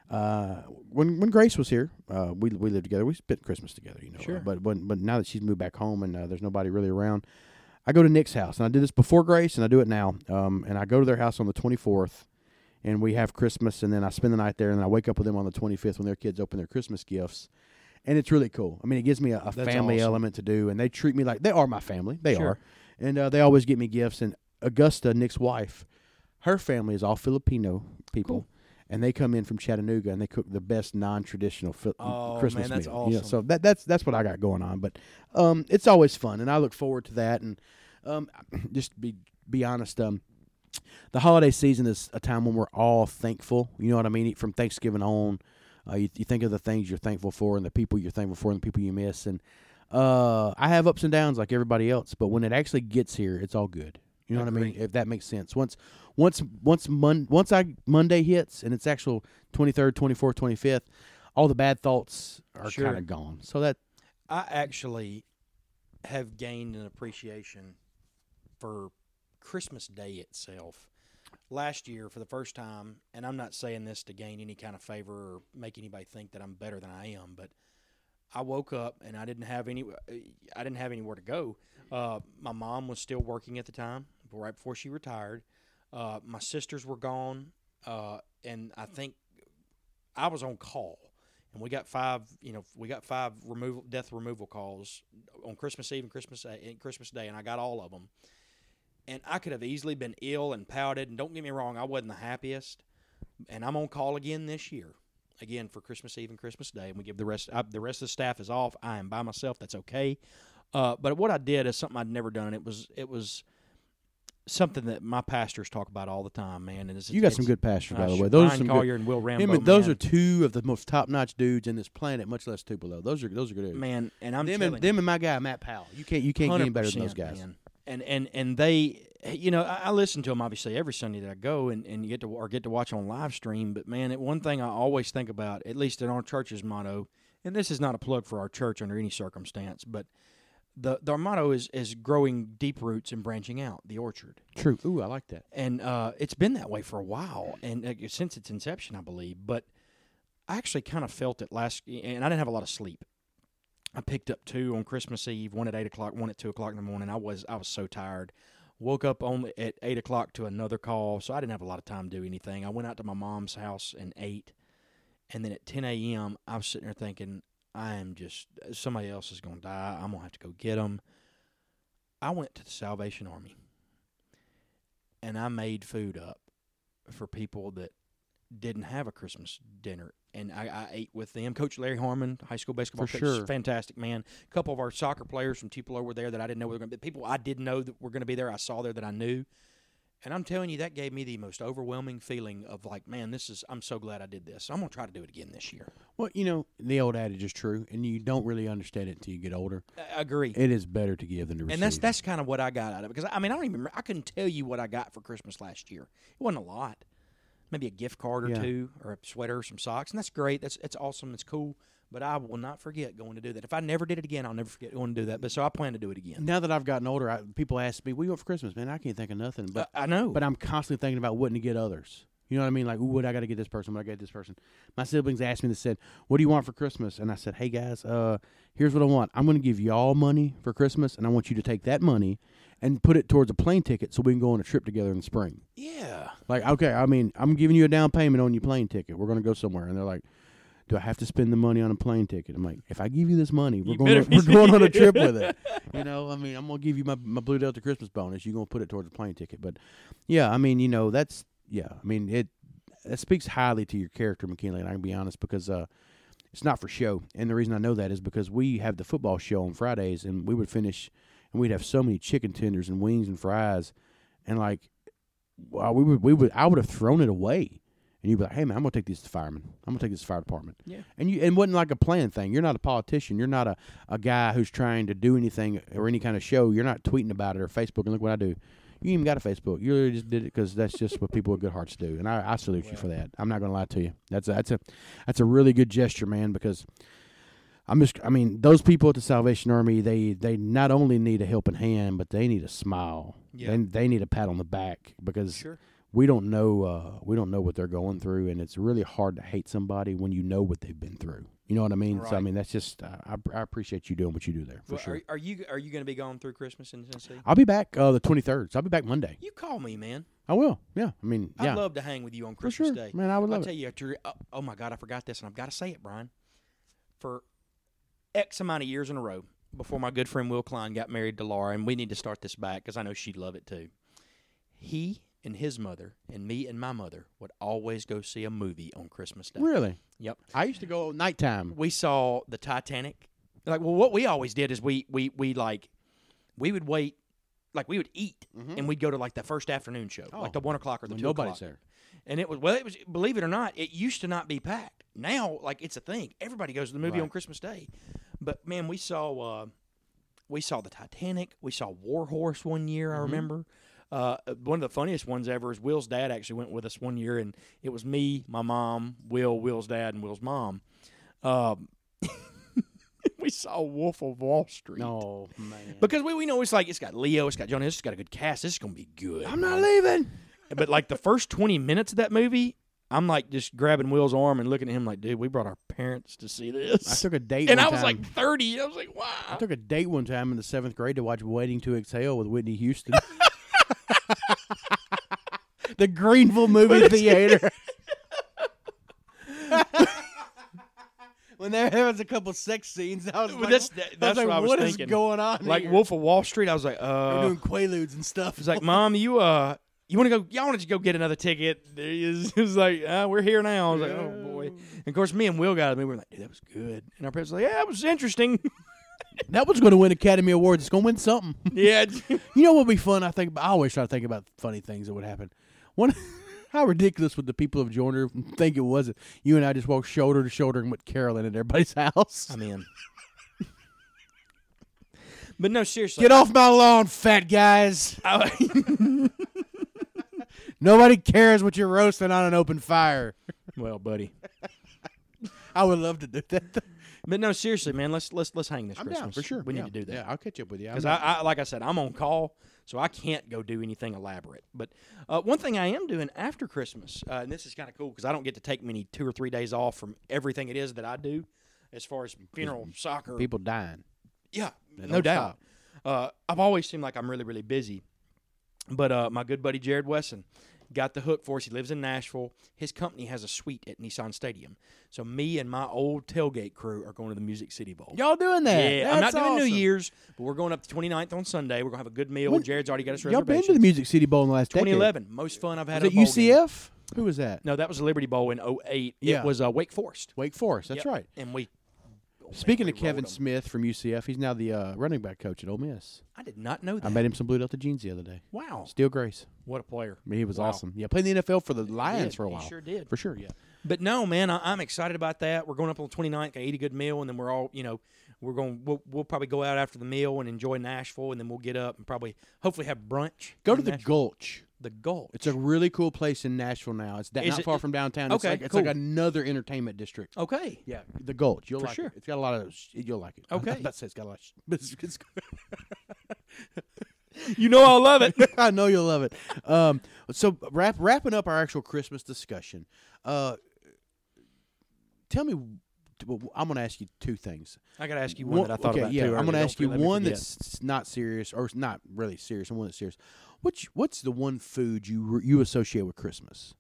Uh, when when Grace was here, uh, we we lived together. We spent Christmas together, you know. Sure. uh, but when but now that she's moved back home and uh, there's nobody really around, I go to Nick's house, and I did this before Grace, and I do it now. Um, and I go to their house on the 24th, and we have Christmas, and then I spend the night there, and then I wake up with them on the 25th when their kids open their Christmas gifts, and it's really cool. I mean, it gives me a, a family awesome. element to do, and they treat me like they are my family. They Sure. are, and uh, they always get me gifts. And Augusta, Nick's wife, her family is all Filipino people. Cool. And they come in from Chattanooga and they cook the best non-traditional Fil- Oh, Christmas man, that's meal. Awesome. so that that's that's what I got going on. But um, it's always fun, and I look forward to that. And um, just be be honest, um, the holiday season is a time when we're all thankful. You know what I mean? From Thanksgiving on, uh, you, you think of the things you're thankful for, and the people you're thankful for, and the people you miss. And uh, I have ups and downs like everybody else, but when it actually gets here, it's all good. You know what I mean? If that makes sense. Once once once mon- once I Monday hits and it's actual 23rd, 24th, 25th, all the bad thoughts are Sure. kind of gone. So that I actually have gained an appreciation for Christmas Day itself. Last year, for the first time, and I'm not saying this to gain any kind of favor or make anybody think that I'm better than I am, but I woke up and I didn't have any. I didn't have anywhere to go. Uh, my mom was still working at the time, right before she retired. Uh, my sisters were gone, uh, and I think I was on call and we got five. You know, we got five removal, death removal calls on Christmas Eve and Christmas and Christmas Day, and I got all of them. And I could have easily been ill and pouted. And don't get me wrong, I wasn't the happiest. And I'm on call again this year, again for Christmas Eve and Christmas Day. And we give the rest. I, the rest of the staff is off. I am by myself. That's okay. Uh, but what I did is something I'd never done. It was it was something that my pastors talk about all the time, man. And it's, you got some good pastors, by uh, the way. Those are Ryan some good. Collier and Will Rambo. Him and- those man. are two of the most top-notch dudes in this planet, much less Tupelo. Those are those are good dudes. man, and I'm them and you, them and my guy Matt Powell. You can't you can't get any better than those guys. man. And and and they, you know, I, I listen to them obviously every Sunday that I go and, and you get to or get to watch on live stream. But man, it, one thing I always think about, at least in our church's motto, and this is not a plug for our church under any circumstance, but the, the our motto is is growing deep roots and branching out. The orchard, True. Ooh, I like that. and uh, it's been that way for a while, and uh, since its inception, I believe. But I actually kind of felt it last, and I didn't have a lot of sleep. I picked up two on Christmas Eve, one at eight o'clock, one at two o'clock in the morning. I was I was so tired. Woke up only at eight o'clock to another call, so I didn't have a lot of time to do anything. I went out to my mom's house and ate, and then at 10 a.m. I was sitting there thinking, I am just somebody else is going to die. I'm gonna have to go get them. I went to the Salvation Army, and I made food up for people that didn't have a Christmas dinner, and I, I ate with them. Coach Larry Harmon, high school basketball For coach, sure. fantastic man. A couple of our soccer players from Tupelo were there that I didn't know were going to be. People I didn't know that were going to be there. I saw there that I knew, and I'm telling you, that gave me the most overwhelming feeling of like, man, this is. I'm so glad I did this. I'm going to try to do it again this year. Well, you know, the old adage is true, and you don't really understand it until you get older. I agree. It is better to give than to receive. and that's that's kind of what I got out of it because I mean I don't even remember, I couldn't tell you what I got for Christmas last year. It wasn't a lot, maybe a gift card or Yeah. two, or a sweater, or some socks, and that's great. That's it's awesome. It's cool. But I will not forget going to do that. If I never did it again, I'll never forget going to do that. But so I plan to do it again. now that I've gotten older, I, people ask me, "What do you want for Christmas, man?" I can't think of nothing, but I, I know. but I'm constantly thinking about what to get others. You know what I mean? Like, ooh, what I got to get this person? What I got to get this person? My siblings asked me. They said, "What do you want for Christmas?" And I said, "Hey guys, uh, here's what I want. I'm going to give y'all money for Christmas, and I want you to take that money and put it towards a plane ticket so we can go on a trip together in the spring." yeah. Like, okay, I mean, I'm giving you a down payment on your plane ticket. We're going to go somewhere, and they're like. Do I have to spend the money on a plane ticket? I'm like, if I give you this money, we're You going. On, we're going on a trip with it. You know, I mean, I'm gonna give you my, my Blue Delta Christmas bonus. You're gonna put it towards a plane ticket. But yeah, I mean, you know, that's yeah. I mean, it that speaks highly to your character, McKinley. And I can be honest because uh, it's not for show. And the reason I know that is because we have the football show on Fridays, and we would finish, and we'd have so many chicken tenders and wings and fries, and like, well, we would we would I would have thrown it away. And you'd be like, "Hey man, I'm gonna take these to firemen. I'm gonna take this to fire department." Yeah. And you and it wasn't like a plan thing. You're not a politician. You're not a, a guy who's trying to do anything or any kind of show. You're not tweeting about it or Facebook and look what I do. You even got a Facebook. You really just did it because that's just what people with good hearts do. And I, I salute you for that. I'm not gonna lie to you. That's a, that's a that's a really good gesture, man. Because I'm just I mean those people at the Salvation Army they they not only need a helping hand but they need a smile. Yeah. They they need a pat on the back because Sure. We don't know uh, we don't know what they're going through, and it's really hard to hate somebody when you know what they've been through. You know what I mean? So I mean that's just uh, I, I appreciate you doing what you do there for Well, sure. are, are you are you going to be gone through Christmas in Tennessee? I'll be back uh, the 23rd. So I'll be back Monday. You call me, man. I will. Yeah. I mean, yeah, I'd love to hang with you on Christmas sure, Day. man. I would I'll tell you, after, oh, oh my God, I forgot this, and I've got to say it, Brian. For X amount of years in a row, before my good friend Will Klein got married to Laura, and we need to start this back because I know she'd love it too. He and his mother, and me and my mother, would always go see a movie on Christmas Day. Really? Yep. I used to go nighttime. We saw the Titanic. Like, well, what we always did is we we we like we would wait. Like we would eat, and we'd go to like the first afternoon show, Oh. like the one o'clock or the two nobody's o'clock. there. And it was well, it was believe it or not, it used to not be packed. Now, like it's a thing. Everybody goes to the movie Right. on Christmas Day. But man, we saw uh, we saw the Titanic. We saw War Horse one year. Mm-hmm. I remember. Uh, one of the funniest ones ever is Will's dad actually went with us one year, and it was me, my mom, Will, Will's dad, and Will's mom. Um, we saw Wolf of Wall Street. No man. Because we, we know it's like it's got Leo, it's got Johnny, it's got a good cast. This is gonna be good. I'm not leaving. But like the first twenty minutes of that movie, I'm like just grabbing Will's arm and looking at him like, dude, we brought our parents to see this. I took a date. and I was time. like thirty. I was like, wow. I took a date one time in the seventh grade to watch Waiting to Exhale with Whitney Houston. the Greenville Movie Theater. when there was a couple sex scenes, I was like, that's- I was like, what I was what is going on Like here? Wolf of Wall Street, I was like, uh. doing quaaludes and stuff. He's like, Mom, you uh, you want to go? Y'all want to go get another ticket? He was like, uh, we're here now. I was like, oh boy. And of course, me and Will got it. We were like, dude, that was good. And our parents were like, yeah, it was interesting. that was going to win Academy Awards. It's going to win something. yeah. You know what would be fun? I think. I always try to think about funny things that would happen. One, how ridiculous would the people of Joiner think it was? If you and I just walked shoulder to shoulder and went caroling at everybody's house. I'm in. but no, seriously. Get off my lawn, fat guys! I- Nobody cares what you're roasting on an open fire. well, buddy. I would love to do that. But no, seriously, man. Let's let's let's hang this I'm Christmas. down for sure. We Yeah. need to do that. Yeah, I'll catch up with you. Because I, I, like I said, I'm on call, so I can't go do anything elaborate. But uh, one thing I am doing after Christmas, uh, and this is kind of cool because I don't get to take many two or three days off from everything it is that I do, as far as funeral, soccer, people dying. yeah, They no doubt. Uh, I've always seemed like I'm really really busy. But uh, my good buddy Jared Wesson got the hook for us. He lives in Nashville. His company has a suite at Nissan Stadium. So me and my old tailgate crew are going to the Music City Bowl. Y'all doing that? Yeah, I'm not That's doing New. Year's, but we're going up the 29th on Sunday. We're gonna have a good meal. When- Jared's already got us Y'all been to the Music City Bowl in the last decade? 2011, most fun I've had. Was at it a game. UCF? Who was that? No, that was the Liberty Bowl in 08. Yeah. It was uh, Wake Forest. Wake Forest. That's Yep. right. And we. Speaking of Kevin. Smith from UCF, he's now the uh, running back coach at Ole Miss. I did not know that. I made him some Blue Delta jeans the other day. wow, Steel Grace. what a player! I mean, he was Wow. awesome. Yeah, played in the NFL for the Lions did. for a He while. sure did. For sure, yeah. But no, man, I, I'm excited about that. We're going up on the 29th. I eat a good meal, and then we're all, you know, we're going. We'll, we'll probably go out after the meal and enjoy Nashville, and then we'll get up and probably, hopefully, have brunch. Go to the Nashville. Gulch. The Gulch. It's a really cool place in Nashville now. It's da- not it- far from downtown. It's Okay, like it's like another entertainment district. okay. Yeah, the Gulch. You'll For like sure. it. It's got a lot of. sh- You'll like it. Okay. I was about to say it's got a lot. Of sh- but it's, it's, You know I'll love it. I know you'll love it. Um, so wrap, wrapping up our actual Christmas discussion. Uh, tell me. I'm going to ask you two things. I got to ask you one, that I thought okay, about yeah, too. I'm going to ask you one that's not serious or not really serious, and one that's serious. Which what's the one food you you associate with Christmas?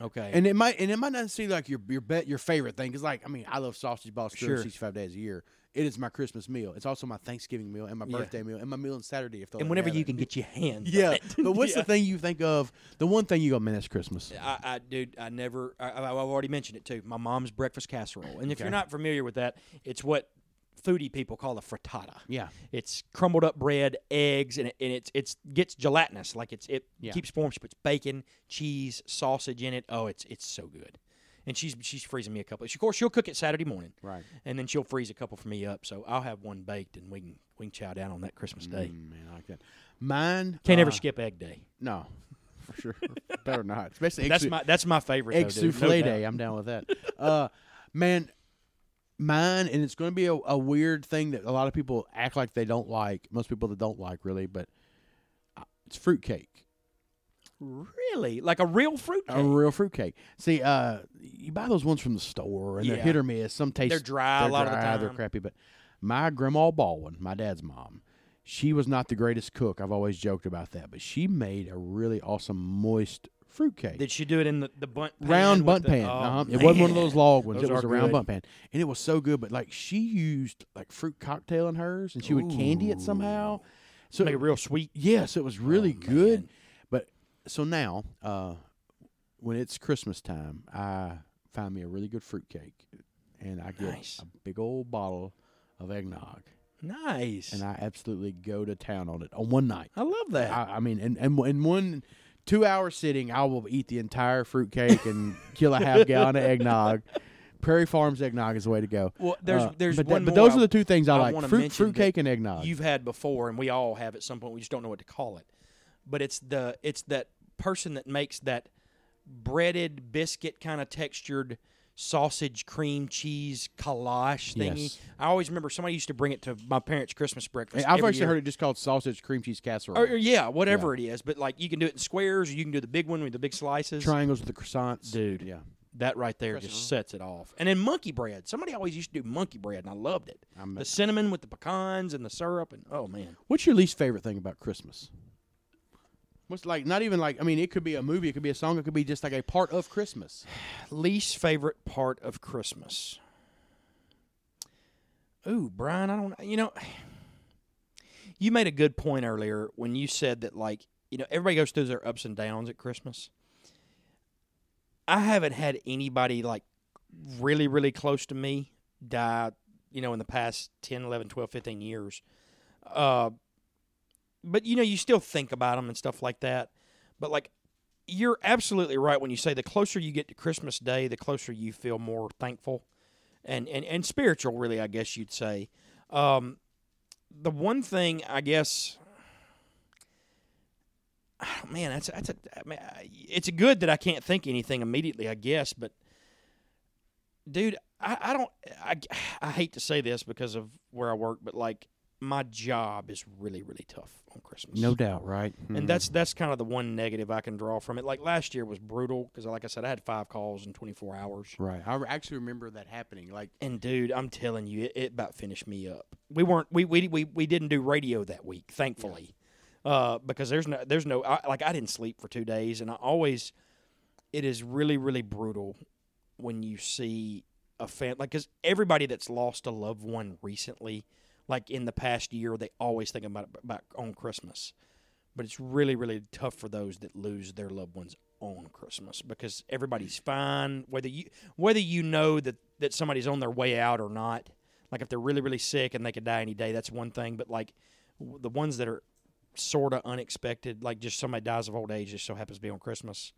okay. And it might and it might not seem like your your bet your favorite thing because like I mean I love sausage balls Sure. 365 days a year. It is my Christmas meal. It's also my Thanksgiving meal and my Yeah. birthday meal and my meal on Saturday if they'll and let me whenever have you it. can get your hands. on Yeah, it. but what's the thing you think of? The one thing you go, man, that's Christmas. I, I, dude, I never. I, I- I've already mentioned it too. My mom's breakfast casserole, and if Okay. you're not familiar with that, it's what foodie people call a frittata. Yeah, It's crumbled up bread, eggs, and, it, and it's it's gets gelatinous. Like it's it Yeah. keeps form. She puts bacon, cheese, sausage in it. Oh, it's it's so good. And she's she's freezing me a couple. Of, course, she'll cook it Saturday morning, right. and then she'll freeze a couple for me up. So I'll have one baked, and we can we can chow down on that Christmas day. Mm, man, I like that. Mine Can't ever uh, skip egg day. No, for sure. Better not. Especially egg, That's sou- my that's my favorite. egg though, dude, no souffle day. I'm down with that. uh, man, mine, and it's going to be a, a weird thing that a lot of people act like they don't like. Most people that don't like really, but uh, it's fruitcake. Really, like a real fruit cake. A real fruitcake. See, uh, you buy those ones from the store, and they're hit or miss. Some taste They're dry a they're lot of the time. They're crappy. But my grandma Baldwin, my dad's mom, she was not the greatest cook. I've always joked about that, but she made a really awesome moist fruitcake. Did she do it in the, the Bundt pan round with Bundt the- pan. Oh, uh-huh. It wasn't one of those log ones. Those it was are a round good. Bundt pan, and it was so good. But like she used like fruit cocktail in hers, and she would candy it somehow. So Make it real sweet. yes, it was really Oh, good. But so now, uh, when it's Christmas time, I find me a really good fruitcake, and I get Nice. a big old bottle of eggnog, Nice. and I absolutely go to town on it on one night. I love that. I, I mean, and, and in one two hour sitting, I will eat the entire fruitcake and kill a half gallon of eggnog. Prairie Farms eggnog is the way to go. well, there's Uh, there's but, that- one but those are the two things I, I like: fruit, fruitcake, and eggnog. you've had before, and we all have at some point. We just don't know what to call it. But it's the it's that person that makes that breaded biscuit kind of textured sausage cream cheese collage thingy. Yes. I always remember somebody used to bring it to my parents' Christmas breakfast. I've actually year. heard it just called sausage cream cheese casserole. Or, or yeah, whatever it is. But like you can do it in squares, or you can do the big one with the big slices. Triangles with the croissants, Dude. Yeah, That right there just sets it off. And then monkey bread. Somebody always used to do monkey bread, and I loved it. I'm- the cinnamon with the pecans and the syrup, and oh man, What's your least favorite thing about Christmas? What's like not even like I mean it could be a movie, it could be a song, it could be just like a part of Christmas. least favorite part of Christmas. Ooh, Brian, I don't. You know, you made a good point earlier when you said that like you know everybody goes through their ups and downs at Christmas. I haven't had anybody like really really close to me die, you know, in the past 10, 11, 12, 15 years. Uh but you know, you still think about them and stuff like that. But like you're absolutely right when you say the closer you get to Christmas Day, the closer you feel more thankful and and, and spiritual, really, I guess you'd say. Um, the one thing I guess, oh, man, that's that's a I mean, it's good that I can't think anything immediately, I guess, but dude, I, I don't I, I hate to say this because of where I work, but like my job is really really tough on Christmas. No doubt, right? And Mhm. that's that's kind of the one negative I can draw from it. Like last year was brutal because, like I said, I had five calls in 24 hours. right. I actually remember that happening. Like And dude, I'm telling you, it, it about finished me up. We weren't we we we, we didn't do radio that week, thankfully. uh, because there's no there's no I, like I didn't sleep for two days, and I always it is really really brutal when you see a fan like because everybody that's lost a loved one recently, like in the past year, they always think about back on Christmas, but it's really really tough for those that lose their loved ones on Christmas because everybody's fine whether you whether you know that that somebody's on their way out or not. Like if they're really really sick and they could die any day, that's one thing. But like the ones that are sort of unexpected, like just somebody dies of old age, just so happens to be on Christmas.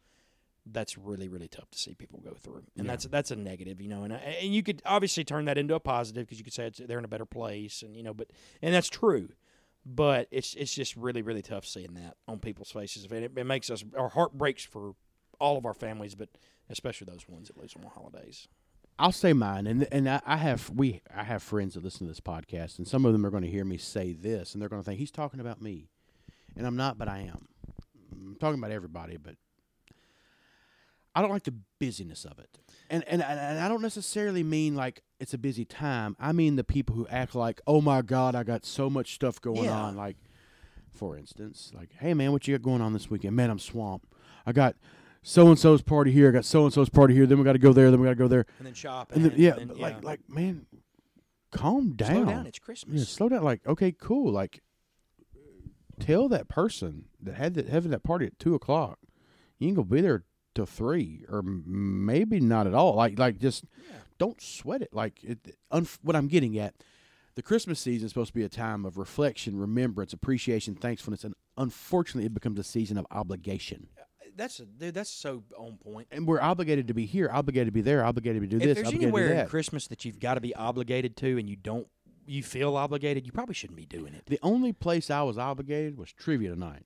That's really really tough to see people go through, and Yeah. that's that's a negative, you know. And uh, and you could obviously turn that into a positive because you could say it's, they're in a better place, and you know, but and that's true. But it's it's just really really tough seeing that on people's faces, and it, it makes us our heart breaks for all of our families, but especially those ones that lose on holidays. I'll say mine, and and I, I have we I have friends that listen to this podcast, and some of them are going to hear me say this, and they're going to think he's talking about me, and I'm not, but I am. I'm talking about everybody, but I don't like the busyness of it, and and and I don't necessarily mean like it's a busy time. I mean the people who act like, oh my god, I got so much stuff going Yeah. on. Like, for instance, like, hey man, what you got going on this weekend? Man, I'm swamped. I got so and so's party here. I got so and so's party here. Then we got to go there. Then we got to go there. And then shop, And then, yeah, and, but like, like, man, calm down. slow down. It's Christmas. Yeah, slow down. Like, okay, cool. Like, tell that person that had that having that party at two o'clock, you ain't gonna be there till three, or maybe not at all. Like, like just Yeah. don't sweat it. Like, it, unf- what I'm getting at, the Christmas season is supposed to be a time of reflection, remembrance, appreciation, thankfulness, and unfortunately, it becomes a season of obligation. Uh, that's a, dude. That's so on point. And we're obligated to be here, obligated to be there, obligated to do If this, there's obligated to do anywhere in. Christmas that you've got to be obligated to, and you don't, you feel obligated, you probably shouldn't be doing it. The only place I was obligated was trivia tonight.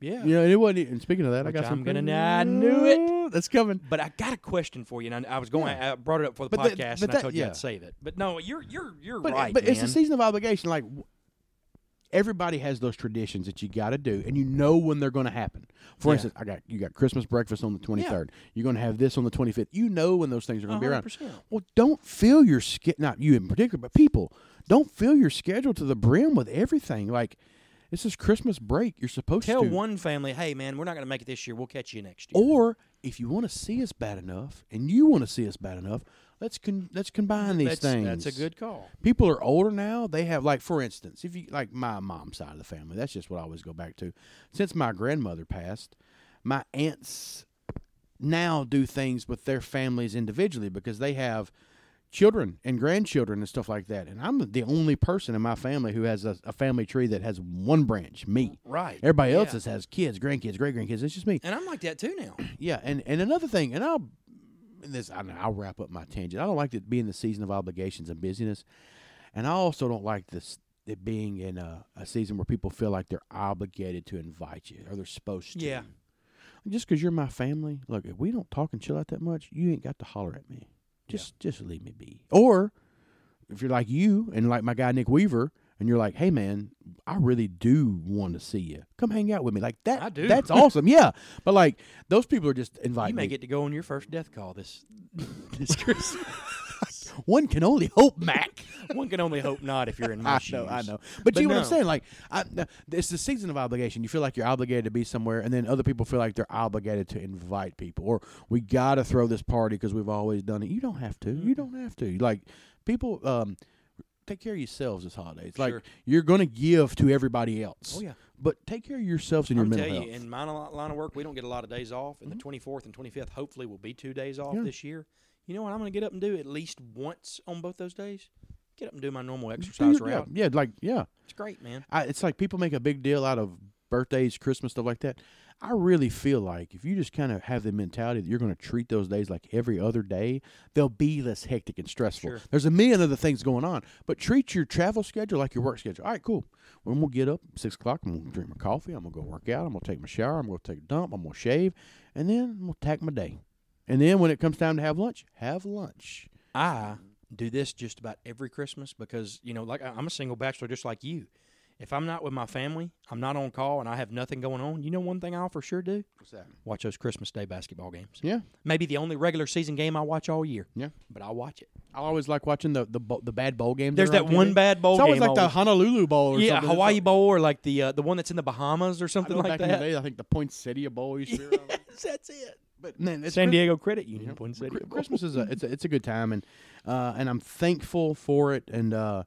Yeah. You know, and it wasn't. And speaking of that, Which I got some. I'm gonna- pretty- I knew it. That's coming. But I got a question for you, and I, I was going. Yeah. I brought it up for the But podcast, and I that- told you yeah. I'd save it. But no, you're you're you're But right, but man. it's a season of obligation. Like everybody has those traditions that you got to do, and you know when they're going to happen. For Yeah. instance, I got you got Christmas breakfast on the twenty third. You're going to have this on the twenty fifth. You know when those things are going to be around. Well, don't fill your sch- not you in particular, but people don't fill your schedule to the brim with everything. Like this is Christmas break. You're supposed Tell to. Tell one family, hey man, we're not going to make it this year. We'll catch you next year. Or if you want to see us bad enough, and you want to see us bad enough, let's con- let's combine these that's, things. That's a good call. People are older now. They have like, for instance, if you like my mom's side of the family, that's just what I always go back to. Since my grandmother passed, my aunts now do things with their families individually because they have children and grandchildren and stuff like that. And I'm the only person in my family who has a, a family tree that has one branch, me. Right. Everybody Yeah. else just has kids, grandkids, great grandkids. It's just me. And I'm like that too now. Yeah, and, and another thing, and I'll this I know, I'll wrap up my tangent. I don't like it being the season of obligations and busyness, and I also don't like this it being in a, a season where people feel like they're obligated to invite you or they're supposed to. Yeah. Just because you're my family, look, if we don't talk and chill out that much, you ain't got to holler at me. Just just leave me be. Or if you're like you and like my guy Nick Weaver, and you're like, hey man, I really do want to see you. Come hang out with me. Like that. I do. That's awesome. Yeah. But like those people are just inviting You may me. get to go on your first death call this this Christmas. One can only hope, Mac. One can only hope not if you're in my I shoes. know, I know. But, But you know what I'm saying? Like, I, it's the season of obligation. You feel like you're obligated to be somewhere, and then other people feel like they're obligated to invite people, or we got to throw this party because we've always done it. You don't have to. You don't have to. Like, people, um, take care of yourselves this holidays. Like, Sure. you're going to give to everybody else. Oh yeah. But take care of yourselves and your mental tell health. you, in my line of work, we don't get a lot of days off, and the 24th and 25th hopefully will be two days off Mm-hmm. Yeah. this year. You know what I'm going to get up and do at least once on both those days? Get up and do my normal exercise yeah, route. yeah, like yeah. It's great, man. I, it's like people make a big deal out of birthdays, Christmas, stuff like that. I really feel like if you just kind of have the mentality that you're going to treat those days like every other day, they'll be less hectic and stressful. Sure. There's a million other things going on, but treat your travel schedule like your work schedule. All right, cool. When we'll get up six o'clock, I'm gonna drink my coffee. I'm gonna go work out. I'm gonna take my shower. I'm gonna take a dump. I'm gonna shave, and then I'm gonna tack my day. And then when it comes time to have lunch, have lunch. I do this just about every Christmas because you know, like I- I'm a single bachelor, just like you. If I'm not with my family, I'm not on call, and I have nothing going on. You know, one thing I'll for sure do: What's that? watch those Christmas Day basketball games. Yeah, Maybe the only regular season game I watch all year. yeah. but I'll watch it. I always like watching the the, bo- the bad bowl games. There's are on that one TV. bad bowl It's always game. like the Honolulu Bowl or yeah, something. Hawaii It's Bowl or like the uh, the one that's in the Bahamas or like- I something know like back in the that. day, I think the Poinsettia Bowl used to be around. That's it. But man, it's San Diego Credit you Union. know, Poinsettia Christmas is a it's a it's a good time and uh, and I'm thankful for it and uh,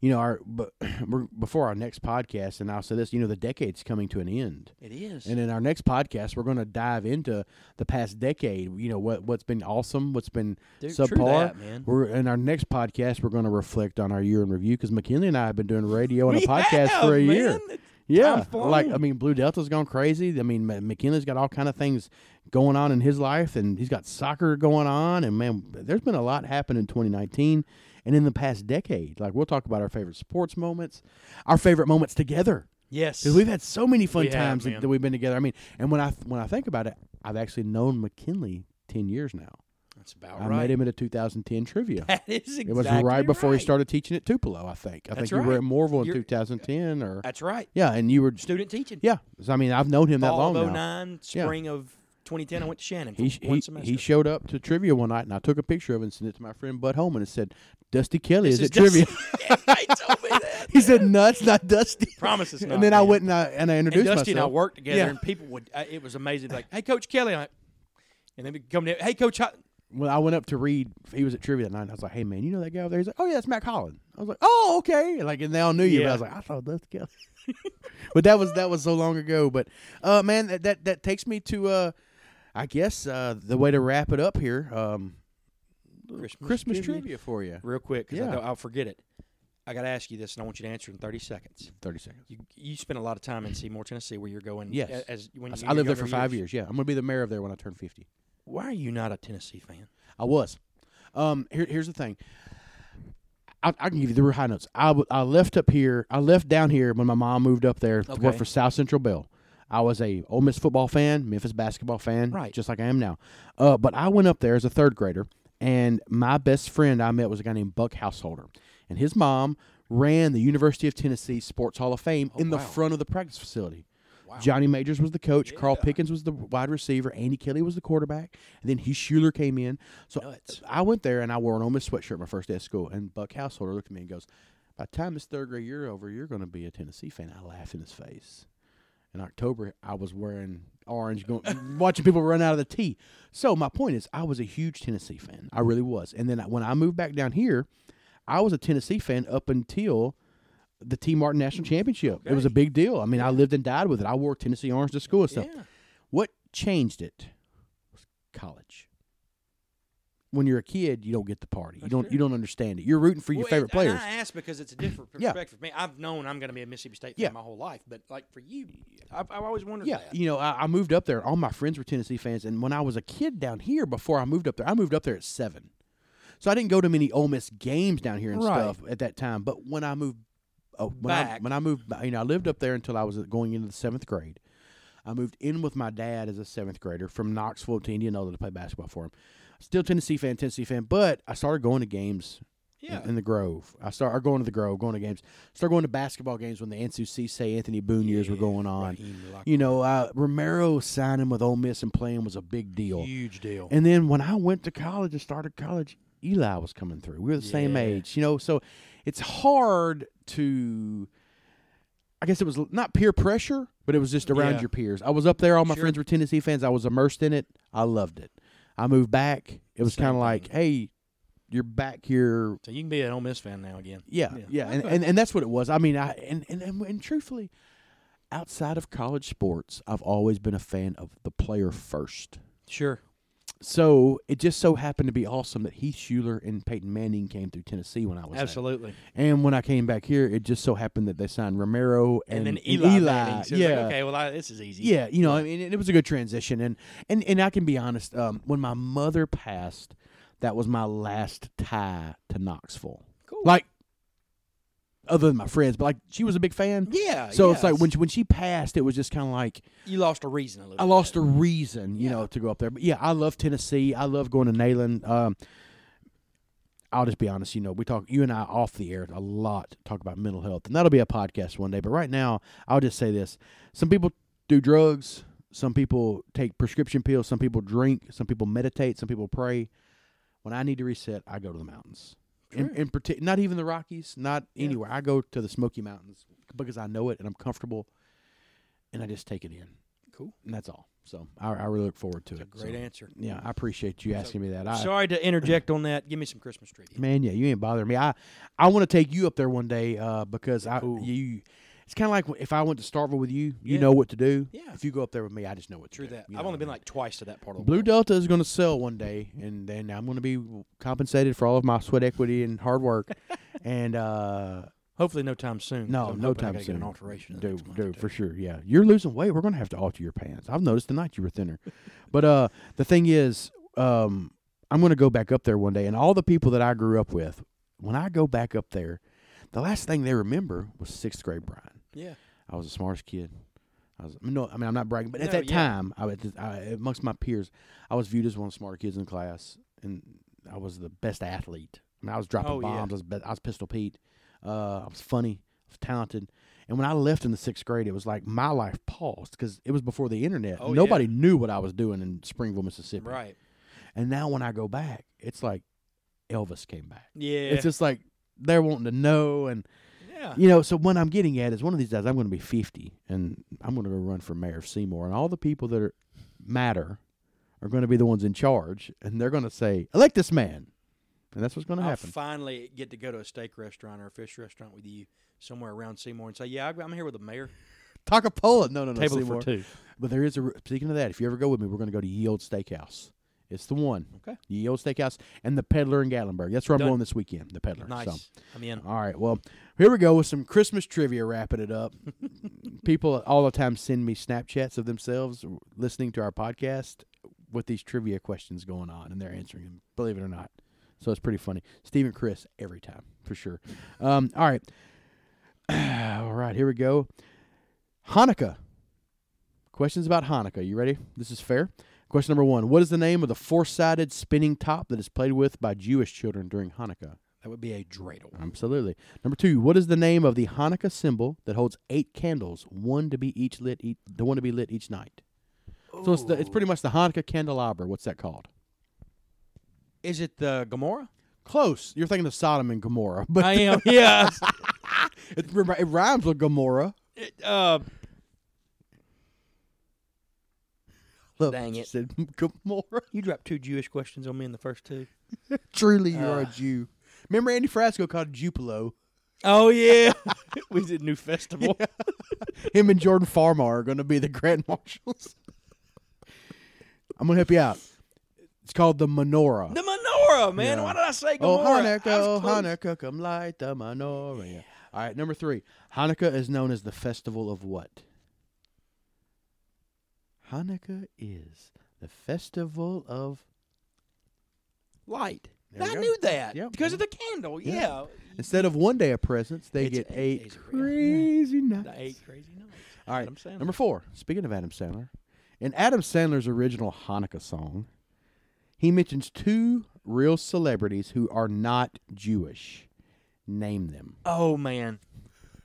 you know our but before our next podcast and I'll say this you know the decade's coming to an end It is. and in our next podcast we're going to dive into the past decade you know what what's been awesome what's been Dude, subpar. true that, man. we're in our next podcast we're going to reflect on our year in review because McKinley and I have been doing radio and a podcast have, for a man. year It's yeah, like I mean, Blue Delta's gone crazy. I mean, McKinley's got all kind of things going on in his life, and he's got soccer going on. And man, there's been a lot happen in 2019 and in the past decade. Like we'll talk about our favorite sports moments, our favorite moments together, Yes. because we've had so many fun We have, times that, that we've been together. I mean, and when I when I think about it, I've actually known McKinley 10 years now. That's about I right. met him at a 2010 trivia. That is exactly It was right before right. he started teaching at Tupelo, I think. I That's think you were right. at Mooreville in You're- 2010, or That's right. yeah, and you were Student teaching. yeah. So, I mean, I've known him that long of now. 09, Yeah. spring of 2010, I went to Shannon for He, one he, semester. he showed up to trivia one night, and I took a picture of it and sent it to my friend Bud Holman and said, Dusty Kelly This is at is trivia. Told me that. he said, nuts, not Dusty. Promise it's not, And then I man. went and I, and I And introduced Dusty and I worked together, Yeah. and people would. Uh, it was amazing. Like, hey, Coach Kelly, I'm like, and then we come down. Hey, Coach, When I went up to read, he was at trivia that night. And I was like, hey, man, you know that guy over there? He's like, oh, yeah, that's Matt Collin. I was like, oh, okay. Like, and they all knew you. But I was like, I thought that's Kelly. but that was that was so long ago. But, uh, man, that, that, that takes me to, uh, I guess, uh, the way to wrap it up here. Um, Christmas, Christmas trivia. trivia for you. real quick, because Yeah. I'll forget it. I got to ask you this, and I want you to answer in 30 seconds. 30 seconds. You you spent a lot of time in Seymour, Tennessee, where you're going. Yes. a- As when I, you I lived there for five years. Yeah, I'm going to be the mayor of there when I turn 50. Why are you not a Tennessee fan? I was. Um, here, here's the thing. I, I can give you the real high notes. I, w- I left up here. I left down here when my mom moved up there to work for South Central Bell. I was a Ole Miss football fan, Memphis basketball fan, Right. just like I am now. Uh, but I went up there as a third grader, and my best friend I met was a guy named Buck Householder, and his mom ran the University of Tennessee Sports Hall of Fame in the front of the practice facility. Wow. Johnny Majors was the coach. Carl Pickens was the wide receiver. Andy Kelly was the quarterback. And then Hugh Shuler came in. So Nuts. I went there and I wore an Ole Miss sweatshirt my first day of school. And Buck Householder looked at me and goes, "By the time this third grade year over, you're going to be a Tennessee fan." I laughed in his face. In October, I was wearing orange, going watching people run out of the tee. So my point is, I was a huge Tennessee fan. I really was. And then when I moved back down here, I was a Tennessee fan up until the Tee Martin National Championship. It was a big deal. I mean, I lived and died with it. I wore Tennessee orange to school and stuff. Yeah. What changed it was college. When you're a kid, you don't get the party. You don't true. you don't understand it. You're rooting for your Well, favorite and players. I ask because it's a different Yeah. perspective for me. I've known I'm going to be a Mississippi State fan Yeah. my whole life, but like for you, I've, I've always wondered Yeah, that. you know, I, I moved up there. All my friends were Tennessee fans, and when I was a kid down here, before I moved up there, I moved up there at seven, so I didn't go to many Ole Miss games down here and Right. stuff at that time. But when I moved, oh, when I, when I moved, you know, I lived up there until I was going into the seventh grade. I moved in with my dad as a seventh grader from Knoxville to Indianola to play basketball for him. Still Tennessee fan, Tennessee fan, but I started going to games in- Yeah. in, the Grove. I started going to the Grove, going to games. Started going to basketball games when the Ansu Sesay Anthony Boone years were going on. You know, uh, Romaro signing with Ole Miss and playing was a big deal. huge deal. And then when I went to college and started college, Eli was coming through. We were the same age, you know. So it's hard to. I guess it was not peer pressure, but it was just around Yeah. your peers. I was up there. All my Sure. friends were Tennessee fans. I was immersed in it. I loved it. I moved back. It was kind of like, hey, you're back here so you can be an Ole Miss fan now again. yeah, Yeah. yeah, and, and and that's what it was. I mean, I and, and and and truthfully, outside of college sports, I've always been a fan of the player first. Sure. So it just so happened to be awesome that Heath Shuler and Peyton Manning came through Tennessee when I was there. Absolutely. And when I came back here, it just so happened that they signed Romaro and, And, then and Eli. Manning. So yeah. like, okay, well, I, this is easy. Yeah, you know, I mean, it, it was a good transition, and and and I can be honest. Um, when my mother passed, that was my last tie to Knoxville. Cool. Like, other than my friends, but like she was a big fan. Yeah. So it's like when she, when she passed, it was just kind of like you lost a reason a little. I lost bit. a reason, you Yeah. know, to go up there. But yeah, I love Tennessee. I love going to Neyland. Um, I'll just be honest. You know, we talk you and I off the air a lot talk about mental health, and that'll be a podcast one day. But right now, I'll just say this: some people do drugs, some people take prescription pills, some people drink, some people meditate, some people pray. when I need to reset, I go to the mountains. In, in partic- not even the Rockies, not Yeah. anywhere. I go to the Smoky Mountains because I know it and I'm comfortable, and I just take it in, Cool. and that's all. So I, I really look forward to That's a it. great So, answer. Yeah, I appreciate you So- asking me that. I, Sorry to interject on that. Give me some Christmas trivia. Man, yeah, you ain't bothering me. I I want to take you up there one day uh, because I Cool. you. It's kind of like if I went to Starkville with you, you Yeah. know what to do. Yeah. If you go up there with me, I just know what to True do. that. you I've only been I mean? like twice to that part of the Blue world. Delta is going to sell one day, and then I'm going to be compensated for all of my sweat equity and hard work. and uh, Hopefully, no time soon. no, no time soon. Get an alteration. dude, next month or dude, for sure. Yeah, you're losing weight. We're going to have to alter your pants. I've noticed tonight you were thinner. but uh, the thing is, um, I'm going to go back up there one day, and all the people that I grew up with, when I go back up there, the last thing they remember was sixth grade Brian. Yeah. I was the smartest kid. I was no, I mean I'm not bragging, but at No, that yeah. time, I, was I amongst my peers, I was viewed as one of the smarter kids in class, and I was the best athlete. I mean, I was dropping Oh, yeah. bombs. I was be- I was Pistol Pete. Uh, I was funny. I was talented. And when I left in the sixth grade, it was like my life paused because it was before the internet. Oh, Nobody knew what I was doing in Springville, Mississippi. Right. And now when I go back, it's like Elvis came back. Yeah. It's just like they're wanting to know and yeah. you know, so what I'm getting at is one of these days I'm going to be 50 and I'm going to go run for mayor of Seymour, and all the people that are matter are going to be the ones in charge, and they're going to say, elect this man. And that's what's going to happen. finally get to go to a steak restaurant or a fish restaurant with you somewhere around Seymour and say, "Yeah, I'm here with the mayor." Tacopola. No, no, no. Table Seymour. for two. But there is a, speaking of that, if you ever go with me, we're going to go to Ye Old Steakhouse. It's the one. Okay. Ye Old Steakhouse and the Peddler in Gatlinburg. That's where I'm Done. going this weekend, the Peddler. Nice. So. I'm in. All right. Well, here we go with some Christmas trivia, wrapping it up. People all the time send me Snapchats of themselves listening to our podcast with these trivia questions going on, and they're answering them, believe it or not. So it's pretty funny. Steve and Chris, every time, for sure. Um, all right. all right. Here we go. Hanukkah. Questions about Hanukkah. You ready? This is fair. Question number one What is the name of the four sided spinning top that is played with by Jewish children during Hanukkah? That would be a dreidel. Absolutely. Number two, what is the name of the Hanukkah symbol that holds eight candles, one to be each lit, each, the one to be lit each night? So it's the, it's pretty much the Hanukkah candelabra. What's that called? Is it the Gomorrah? Close. You're thinking of Sodom and Gomorrah, but I am. Yeah. it, it rhymes with Gomorrah. It, uh, Look, Dang it. Said Gomorrah. you dropped two Jewish questions on me in the first two. Truly, you're a Uh. Jew. Remember Andy Frasco called Jupilo. Oh yeah, we did a new festival. Him and Jordan Farmar are going to be the Grand Marshals. I'm going to help you out. It's called the menorah. The menorah, man. Yeah. Why did I say Oh, Gomorrah? Hanukkah, I was oh, close. Hanukkah, come light the menorah. Yeah. All right, number three. Hanukkah is known as the festival of what? Hanukkah is the festival of. Light. I go. knew that Yep. because of the candle. Yeah. Yeah. Instead of one day of presents, they It's get eight eight, crazy nights. The eight crazy nights. All right, number four. Speaking of Adam Sandler, in Adam Sandler's original Hanukkah song, he mentions two real celebrities who are not Jewish. Name them. Oh man,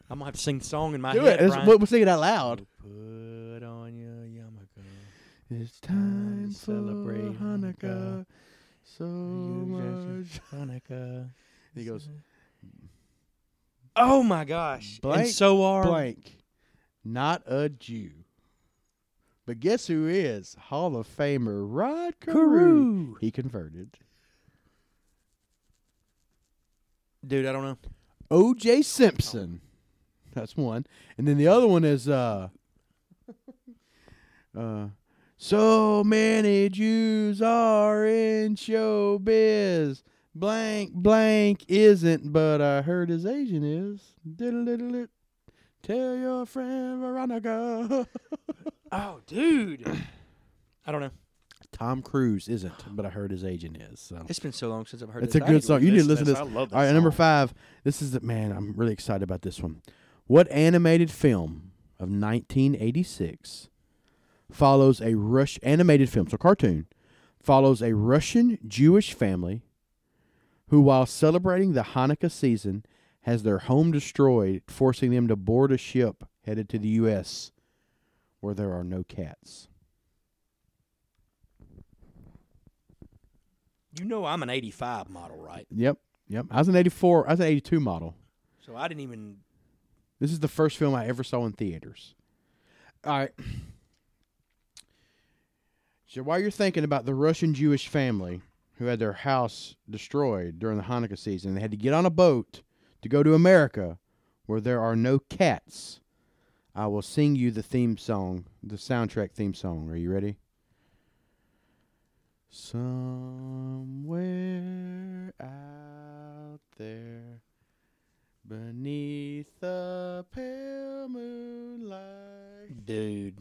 I'm gonna have to sing the song in my Do head. it. We'll, sing it out loud. Put on your. It's time to celebrate Hanukkah. Hanukkah. So much. Hanukkah. He goes Oh my gosh! Blank, and so are blank. Not a Jew. But guess who is? Hall of Famer Rod Carew. Carew. He converted. Dude, I don't know. O.J. Simpson. That's one. And then the other one is uh uh so many Jews are in showbiz. Blank blank isn't, but I heard his Asian is. Diddle-diddle-it. Tell your friend Veronica. Oh, dude. I don't know. Tom Cruise isn't, but I heard his agent is. So It's been so long since I've heard. It's this. a good song. You need to listen to this. I love this All right, number five. This is the man. I'm really excited about this one. What animated film of 1986 follows a Rush animated film, so cartoon, follows a Russian Jewish family who, while celebrating the Hanukkah season, has their home destroyed, forcing them to board a ship headed to the U.S. where there are no cats. You know I'm an 85 model, right? Yep, yep. I was an '84. I was an '82 model. So I didn't even. This is the first film I ever saw in theaters. All right. So while you're thinking about the Russian Jewish family who had their house destroyed during the Hanukkah season, they had to get on a boat to go to America where there are no cats. I will sing you the theme song, the soundtrack theme song. Are you ready? Somewhere out there beneath the pale moonlight, Dude.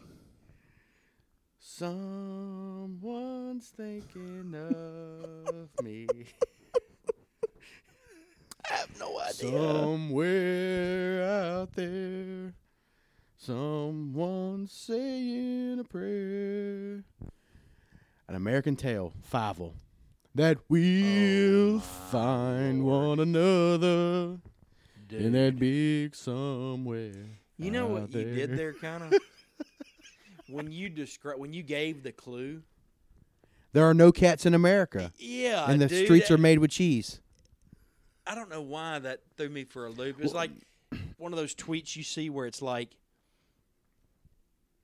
Someone's thinking of me. I have no idea. Somewhere out there, someone's saying a prayer. An American Tail, Fievel. That we'll oh, find one another in that big somewhere. You know what out you did there, kind of. when you describe, when you gave the clue. There are no cats in America, Yeah, and the dude, streets that- are made with cheese. I don't know why that threw me for a loop. It's Well- like one of those tweets you see where it's like,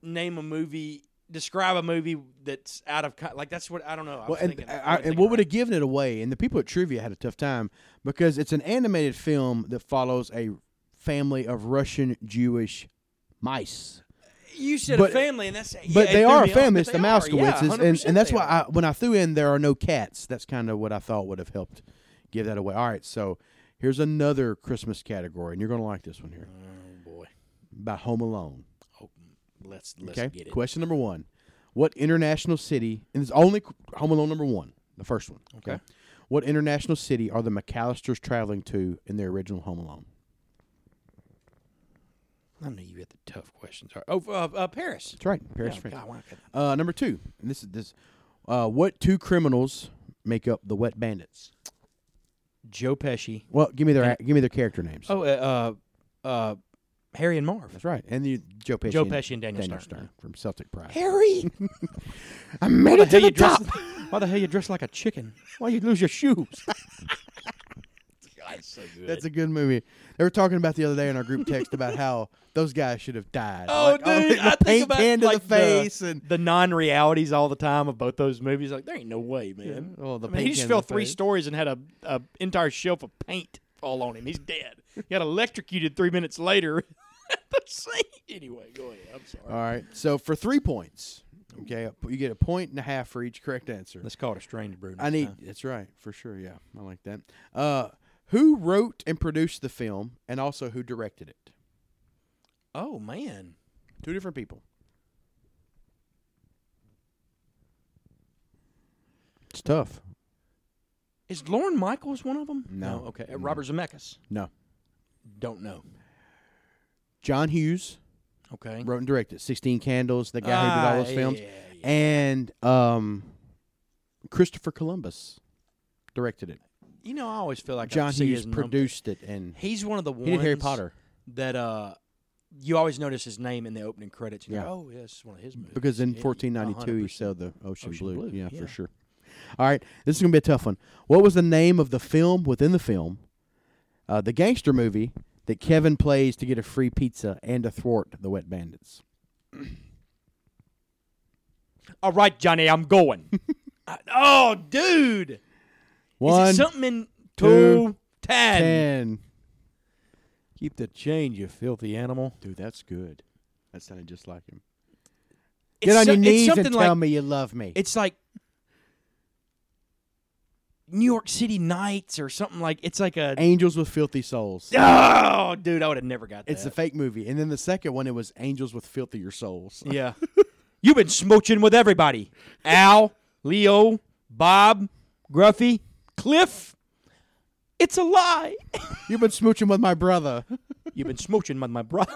name a movie, describe a movie that's out of like that's what I don't know. I Well, and, thinking, I- I and what would have given it away? And the people at trivia had a tough time because it's an animated film that follows a family of Russian Jewish mice. You said but- a family, and that's But yeah, they are a family. It's the they are, yeah, and, and that's why. I, when I threw in there are no cats, that's kind of what I thought would have helped give that away. All right, so here's another Christmas category, and you're going to like this one here Oh boy, about Home Alone. oh, let's let's Okay, get it. question number one: What international city? And it's only Home Alone number one, the first one. Okay. What international city are the McAllisters traveling to in their original Home Alone? I know you had the tough questions. Oh, uh, uh, Paris. That's right, Paris, Yeah, France. God, why Uh, number two, and this is this. Uh, what two criminals make up the Wet Bandits? Joe Pesci. Well, give me their give me their character names. Oh, uh, uh, uh, Harry and Marv. that's right, and the Joe Pesci. Joe and Pesci and Daniel, Daniel Stern. From Celtic Pride. Harry, I made it to the top. why the hell you dress like a chicken? Why you lose your shoes? That's so good. That's a good movie. They were talking about the other day in our group text about how those guys should have died. Oh, Like, dude, the I think paint about can to like the face and the non-realities all the time of both those movies. Like there ain't no way, man. Oh, the I mean, he just fell three face. stories and had a, a entire shelf of paint fall on him. He's dead. he got electrocuted three minutes later. Anyway, go ahead. I'm sorry. All right. So for three points, okay, you get a point and a half for each correct answer. Let's call it a strange brew. I need. time. That's right, for sure. Yeah, I like that. Uh, who wrote and produced the film, and also who directed it? Oh man. Two different people. It's tough. Is Lorne Michaels one of them? No. okay. Uh, No. Robert Zemeckis. No, Don't know. John Hughes Okay. wrote and directed. Sixteen Candles, the guy who did all Ah, those films, yeah, yeah. and um, Christopher Columbus directed it. You know, I always feel like John Hughes produced it, and He's one of the ones he did Harry Potter that uh, you always notice his name in the opening credits. Yeah. go, oh, yeah, is one of his movies. because in 1492 he 100%. sailed the Ocean, Ocean Blue. Blue, Yeah, yeah. for sure. All right, this is gonna be a tough one. What was the name of the film within the film, uh, the gangster movie that Kevin plays to get a free pizza and to thwart the Wet Bandits? All right, Johnny, I'm going. Uh, oh, dude. One, Is it something in two, two, ten? ten. Keep the change, you filthy animal. Dude, that's good. That sounded just like him. It's Get on so- your knees and tell like, me you love me. It's like New York City Nights or something like. It's like a. Angels with Filthy Souls. Oh, dude, I would have never got that. It's a fake movie, and then the second one it was Angels with Filthier Souls. Yeah. You've been smooching with everybody. Al, Leo, Bob, Gruffy, Cliff. It's a lie. You've been smooching with my brother. You've been smooching with my brother.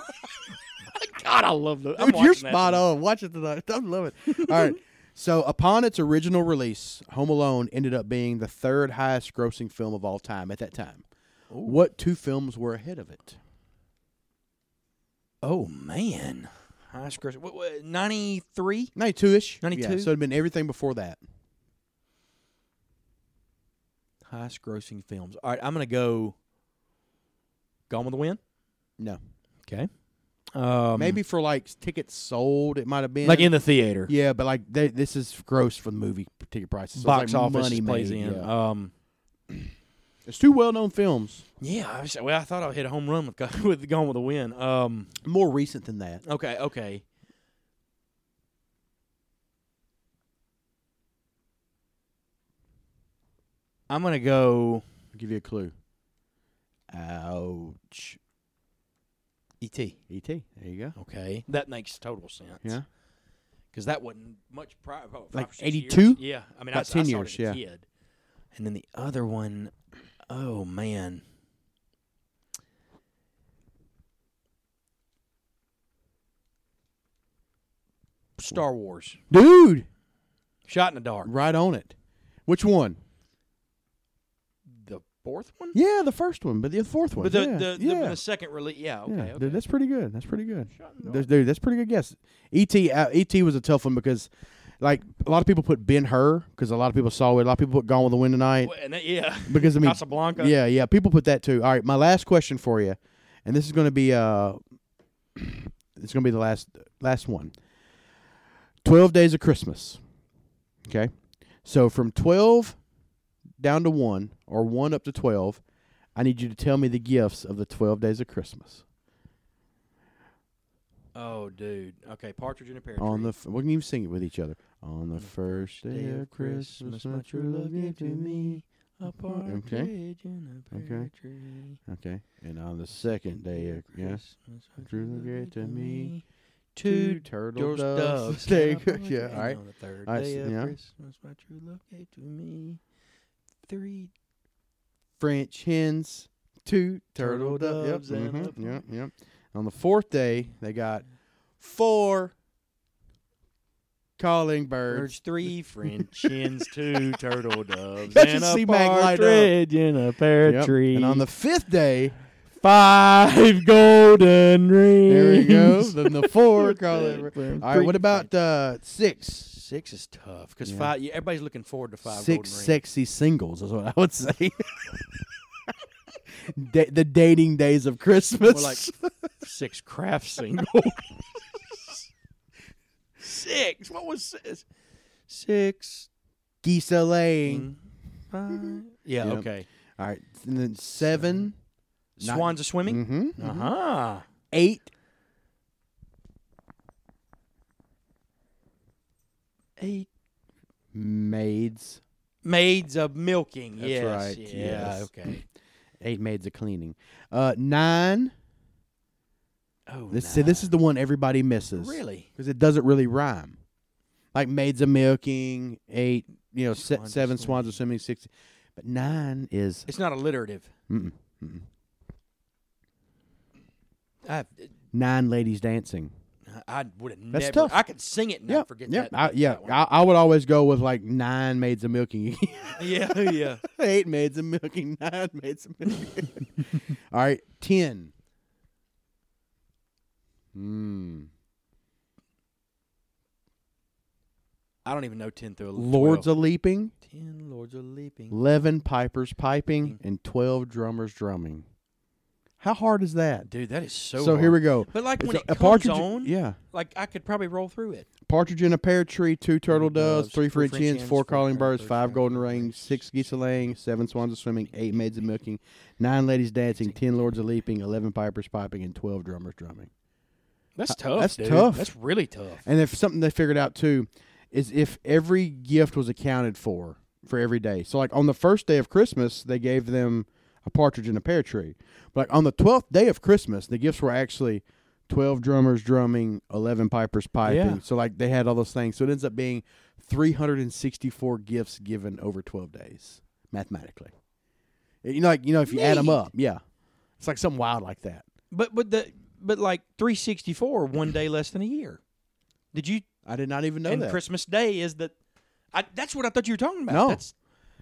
God, I love the. I'm Dude, you're that spot on. Watch it tonight. I love it. All right. So, upon its original release, Home Alone ended up being the third highest grossing film of all time at that time. What two films were ahead of it? Oh man, high gross. What, what, 93? 92 ish. 92? Yeah, so it'd been everything before that. Highest grossing films. All right, I'm gonna go. Gone with the Wind. No, Okay. Um, maybe for like tickets sold, it might have been like in the theater. Yeah, but like they, this is gross for the movie ticket prices. So Box like office money plays made, in. Yeah. Um, It's two well-known films. yeah. I was, well, I thought I would hit a home run with with Gone with the Wind. Um, More recent than that. okay, okay. I'm gonna go I'll give you a clue. Ouch. E.T. E.T. There you go. Okay, that makes total sense. Yeah. because that wasn't much prior. Oh, five Like or six 82? years. Yeah, I mean, About I, 10 I saw years, as a yeah. kid. And then the other one, oh man, Star Wars, Dude, Shot in the Dark. right on it. Which one? The fourth one, Yeah, the first one, but the fourth one. but the yeah. the, yeah. the, the second release. Yeah, okay, yeah. okay. Dude, that's pretty good. That's pretty good. Shot in the There's- Dark. Dude, that's pretty good guess. E.T. Uh, E.T. was a tough one because, like, a lot of people put Ben Hur because a lot of people saw it. A lot of people put Gone with the Wind tonight Well, and that- yeah, because I mean, Casablanca. yeah, yeah, people put that too. All right, my last question for you, and this is going to be uh, it's going to be the last last one. Twelve days of Christmas. Okay, so from twelve down to one, or one up to twelve, I need you to tell me the gifts of the twelve days of Christmas. Oh, dude. Okay, Partridge in a Pear Tree. On the f- we can even sing it with each other. On the first day of Christmas, my true love gave to me. a partridge in a pear Okay. tree. Okay, and on the second day of Christmas, my true love gave to me. Two turtle doves. doves. There you and a go. partridge. Yeah, all right. On the third day so- of yeah. Christmas, my true love gave to me three French hens, two turtle, Turtle doves. Yep, a mhm, yep, yep. On the fourth day, they got four calling birds. birds, three French hens, two turtle doves, and a C-Mac light up. partridge in a pear Yep. tree. And on the fifth day, five golden rings. there we go. Then the four calling. birds. All right, what about uh, six? six? Is tough because Yeah. five. Yeah, everybody's looking forward to five. Six golden rings. sexy singles is what I would say. Da- the dating days of Christmas. More like six craft singles. six. What was six? Six. geese laying. Five. Yeah. Yep. Okay. All right, and then seven. Swans are swimming. Mm-hmm. Uh huh. Eight. Eight Maids. maids of milking. That's yes. right, Yeah. Okay. Eight maids of cleaning. Uh, nine. Oh. This see, this is the one everybody misses. really. Because it doesn't really rhyme. Like maids of milking. Eight. You know, Swans of seven swans of swimming. Six. But nine is. It's not alliterative. Mm-mm, mm-mm. I Nine ladies dancing. I would have That's never. tough. I could sing it and Yep. not forget Yep. that. I, yeah. that. I, I would always go with like nine maids of milking. yeah. Yeah. Eight maids of milking. Nine maids of milking. All right. Ten. Hmm. I don't even know ten through Lords 12. a leaping. ten lords are leaping. Eleven pipers piping, Piping. and twelve drummers drumming. How hard is that? Dude, that is so. So, here we go. But like when It's it a, a comes partridge. on, Yeah. like I could probably roll through it. Partridge in a pear tree, two turtle doves, doves, three French French hens, four calling birds, birds, five golden rings, six geese a laying, seven swans a swimming, eight maids a milking, nine ladies dancing, ten lords a leaping, eleven pipers piping, and twelve drummers drumming. That's tough. that's dude. tough. That's really tough. And if something they figured out too is if every gift was accounted for for every day. So like on the first day of Christmas, they gave them a partridge in a pear tree. But like on the twelfth day of Christmas, the gifts were actually twelve drummers drumming, eleven pipers piping. Yeah. So like they had all those things. So it ends up being three hundred and sixty four gifts given over twelve days mathematically. You know, like you know, if you add them up, yeah, it's like something wild like that. But but the but like 364, one day less than a year. Did you? I did not even know and that. Christmas Day is that. I, that's what I thought you were talking about. No. That's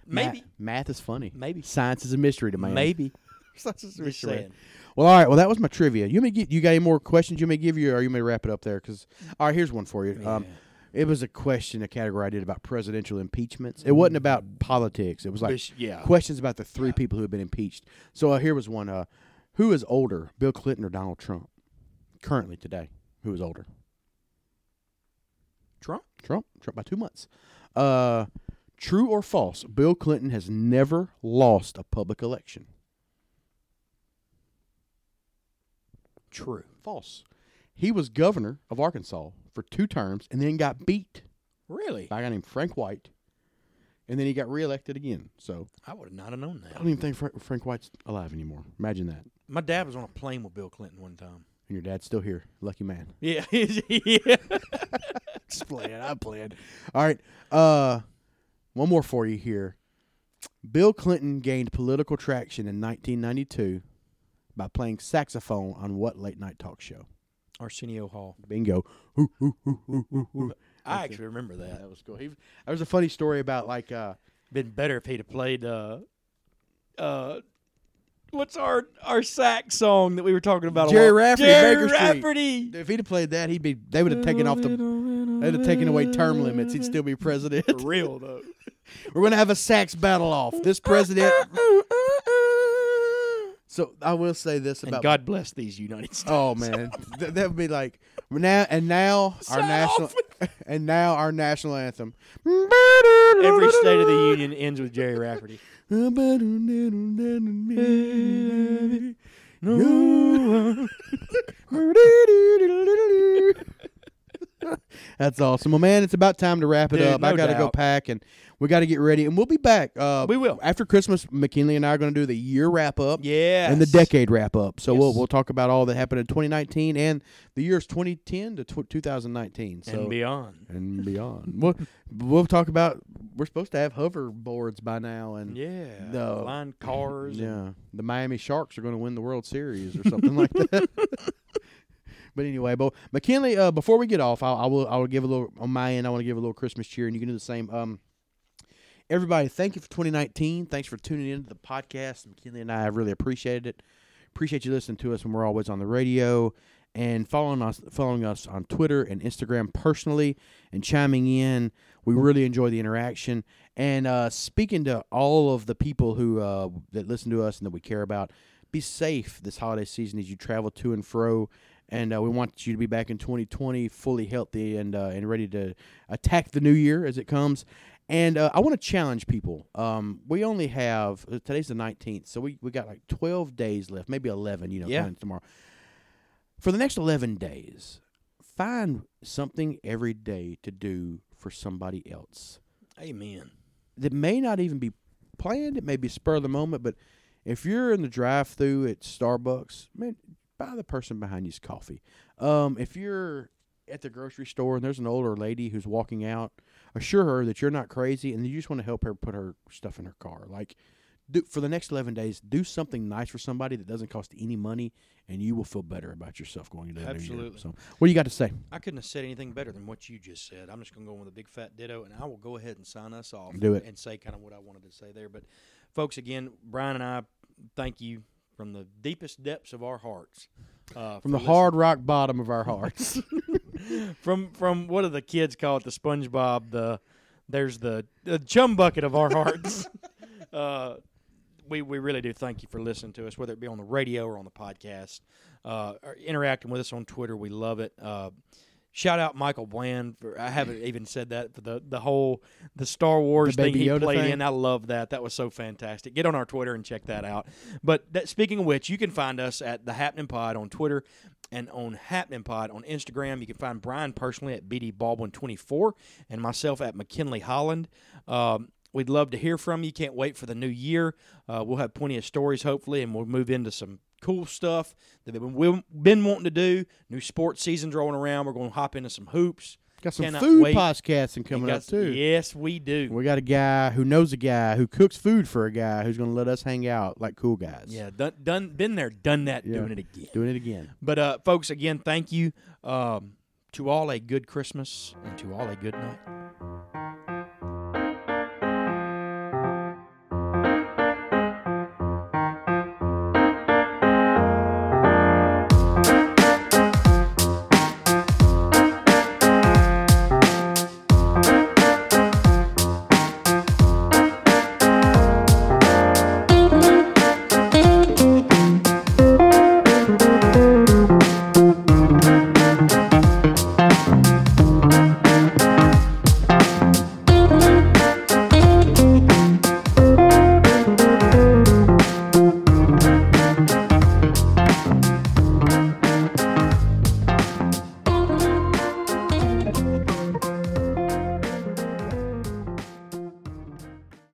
maybe math, math is funny. maybe Science is a mystery to man. maybe. Science is a Just mystery. saying. Well, all right. Well, that was my trivia. You may get, you got any more questions you may give you, or you may wrap it up there? Because all right, here's one for you. Um, It was a question, a category I did about presidential impeachments. It wasn't about politics. It was like Bish- yeah. questions about the three people who have been impeached. So uh, here was one: uh, Who is older, Bill Clinton or Donald Trump? Currently today, who is older? Trump. Trump. Trump by two months. Uh, true or false? Bill Clinton has never lost a public election. True. False. He was governor of Arkansas for two terms and then got beat Really? by a guy named Frank White, and then he got reelected again. So I would not have known that. I that. don't even think Frank, Frank White's alive anymore. Imagine that. My dad was on a plane with Bill Clinton one time. And your dad's still here. Lucky man. Yeah. yeah. Just playing. I'm playing. All right. Uh, one more for you here. Bill Clinton gained political traction in 1992 by playing saxophone on what late night talk show? Arsenio Hall. Bingo. Ooh, ooh, ooh. I actually remember that. That was cool. He, there was a funny story about like uh, Been better if he'd have played uh uh what's our our sax song that we were talking about Gerry Rafferty, Gerry Baker Street. Rafferty. if he'd have played that, he'd be. They would have taken off the. They'd have taken away term limits. He'd still be president. For real though. We're gonna have a sax battle off. This president. So I will say this And about God bless these United States. Oh man, Th- that would be like now and now our national and now our national anthem. Every State of the Union ends with Gerry Rafferty. That's awesome. Well, man, it's about time to wrap it Dude, up. I got to go doubt. pack and we got to get ready, and we'll be back. Uh, We will. after Christmas. McKinley and I are going to do the year wrap up. Yeah. and the decade wrap up. So we'll we'll talk about all that happened in 2019 and the years 2010 to tw- 2019. So and beyond. and beyond. we'll we'll talk about. We're supposed to have hoverboards by now, and Yeah. the- Flying cars. yeah, the Miami Sharks are going to win the World Series or something like that. But anyway, but McKinley, uh, before we get off, I'll, I will I will give a little on my end. I want to give a little Christmas cheer, and you can do the same. Um, everybody, thank you for 2019. Thanks for tuning into the podcast. McKinley and I really appreciated it. Appreciate you listening to us when we're always on the radio and following us following us on Twitter and Instagram personally and chiming in. We really enjoy the interaction and uh, speaking to all of the people who uh, that listen to us and that we care about. Be safe this holiday season as you travel to and fro. And uh, we want you to be back in 2020, fully healthy and uh, and ready to attack the new year as it comes. And uh, I want to challenge people. Um, we only have uh, today's the 19th, so we, we got like 12 days left, maybe 11. You know, Yeah. tomorrow. For the next 11 days, find something every day to do for somebody else Amen. that may not even be planned. It may be spur of the moment, but if you're in the drive-through at Starbucks, man, buy the person behind you's coffee. Um, if you're at the grocery store and there's an older lady who's walking out, assure her that you're not crazy and you just want to help her put her stuff in her car. Like, do, for the next 11 days, do something nice for somebody that doesn't cost any money, and you will feel better about yourself going into the new year. Absolutely. So, what do you got to say? I couldn't have said anything better than what you just said. I'm just going to go with a big fat ditto, and I will go ahead and sign us off. Do it. and say kind of what I wanted to say there. But, folks, again, Brian and I thank you from the deepest depths of our hearts. Uh, From the hard rock bottom of our hearts. from from what do the kids call it? The SpongeBob. The there's the, the chum bucket of our hearts. uh, we we really do thank you for listening to us, whether it be on the radio or on the podcast, uh, or interacting with us on Twitter. We love it. Shout out Michael Bland for I haven't even said that for the the whole the Star Wars The thing he Yoda played thing? in. I love that. That was so fantastic. Get on our Twitter and check that out. But that, speaking of which, you can find us at the Happening Pod on Twitter and on Happening Pod on Instagram. You can find Brian personally at BD Baldwin twenty four and myself at McKinley Holland. Um, We'd love to hear from you. Can't wait for the new year. Uh, we'll have plenty of stories, hopefully, and we'll move into some cool stuff that we've been, been wanting to do. New sports season's rolling around. We're going to hop into some hoops. got some Cannot food wait. podcasting coming And up too. Yes, we do. We got a guy who knows a guy who cooks food for a guy who's going to let us hang out like cool guys. Yeah, done, done, been there, done that, Yeah. doing it again. Doing it again. But uh, folks, again, thank you. Um, to all a good Christmas and to all a good night.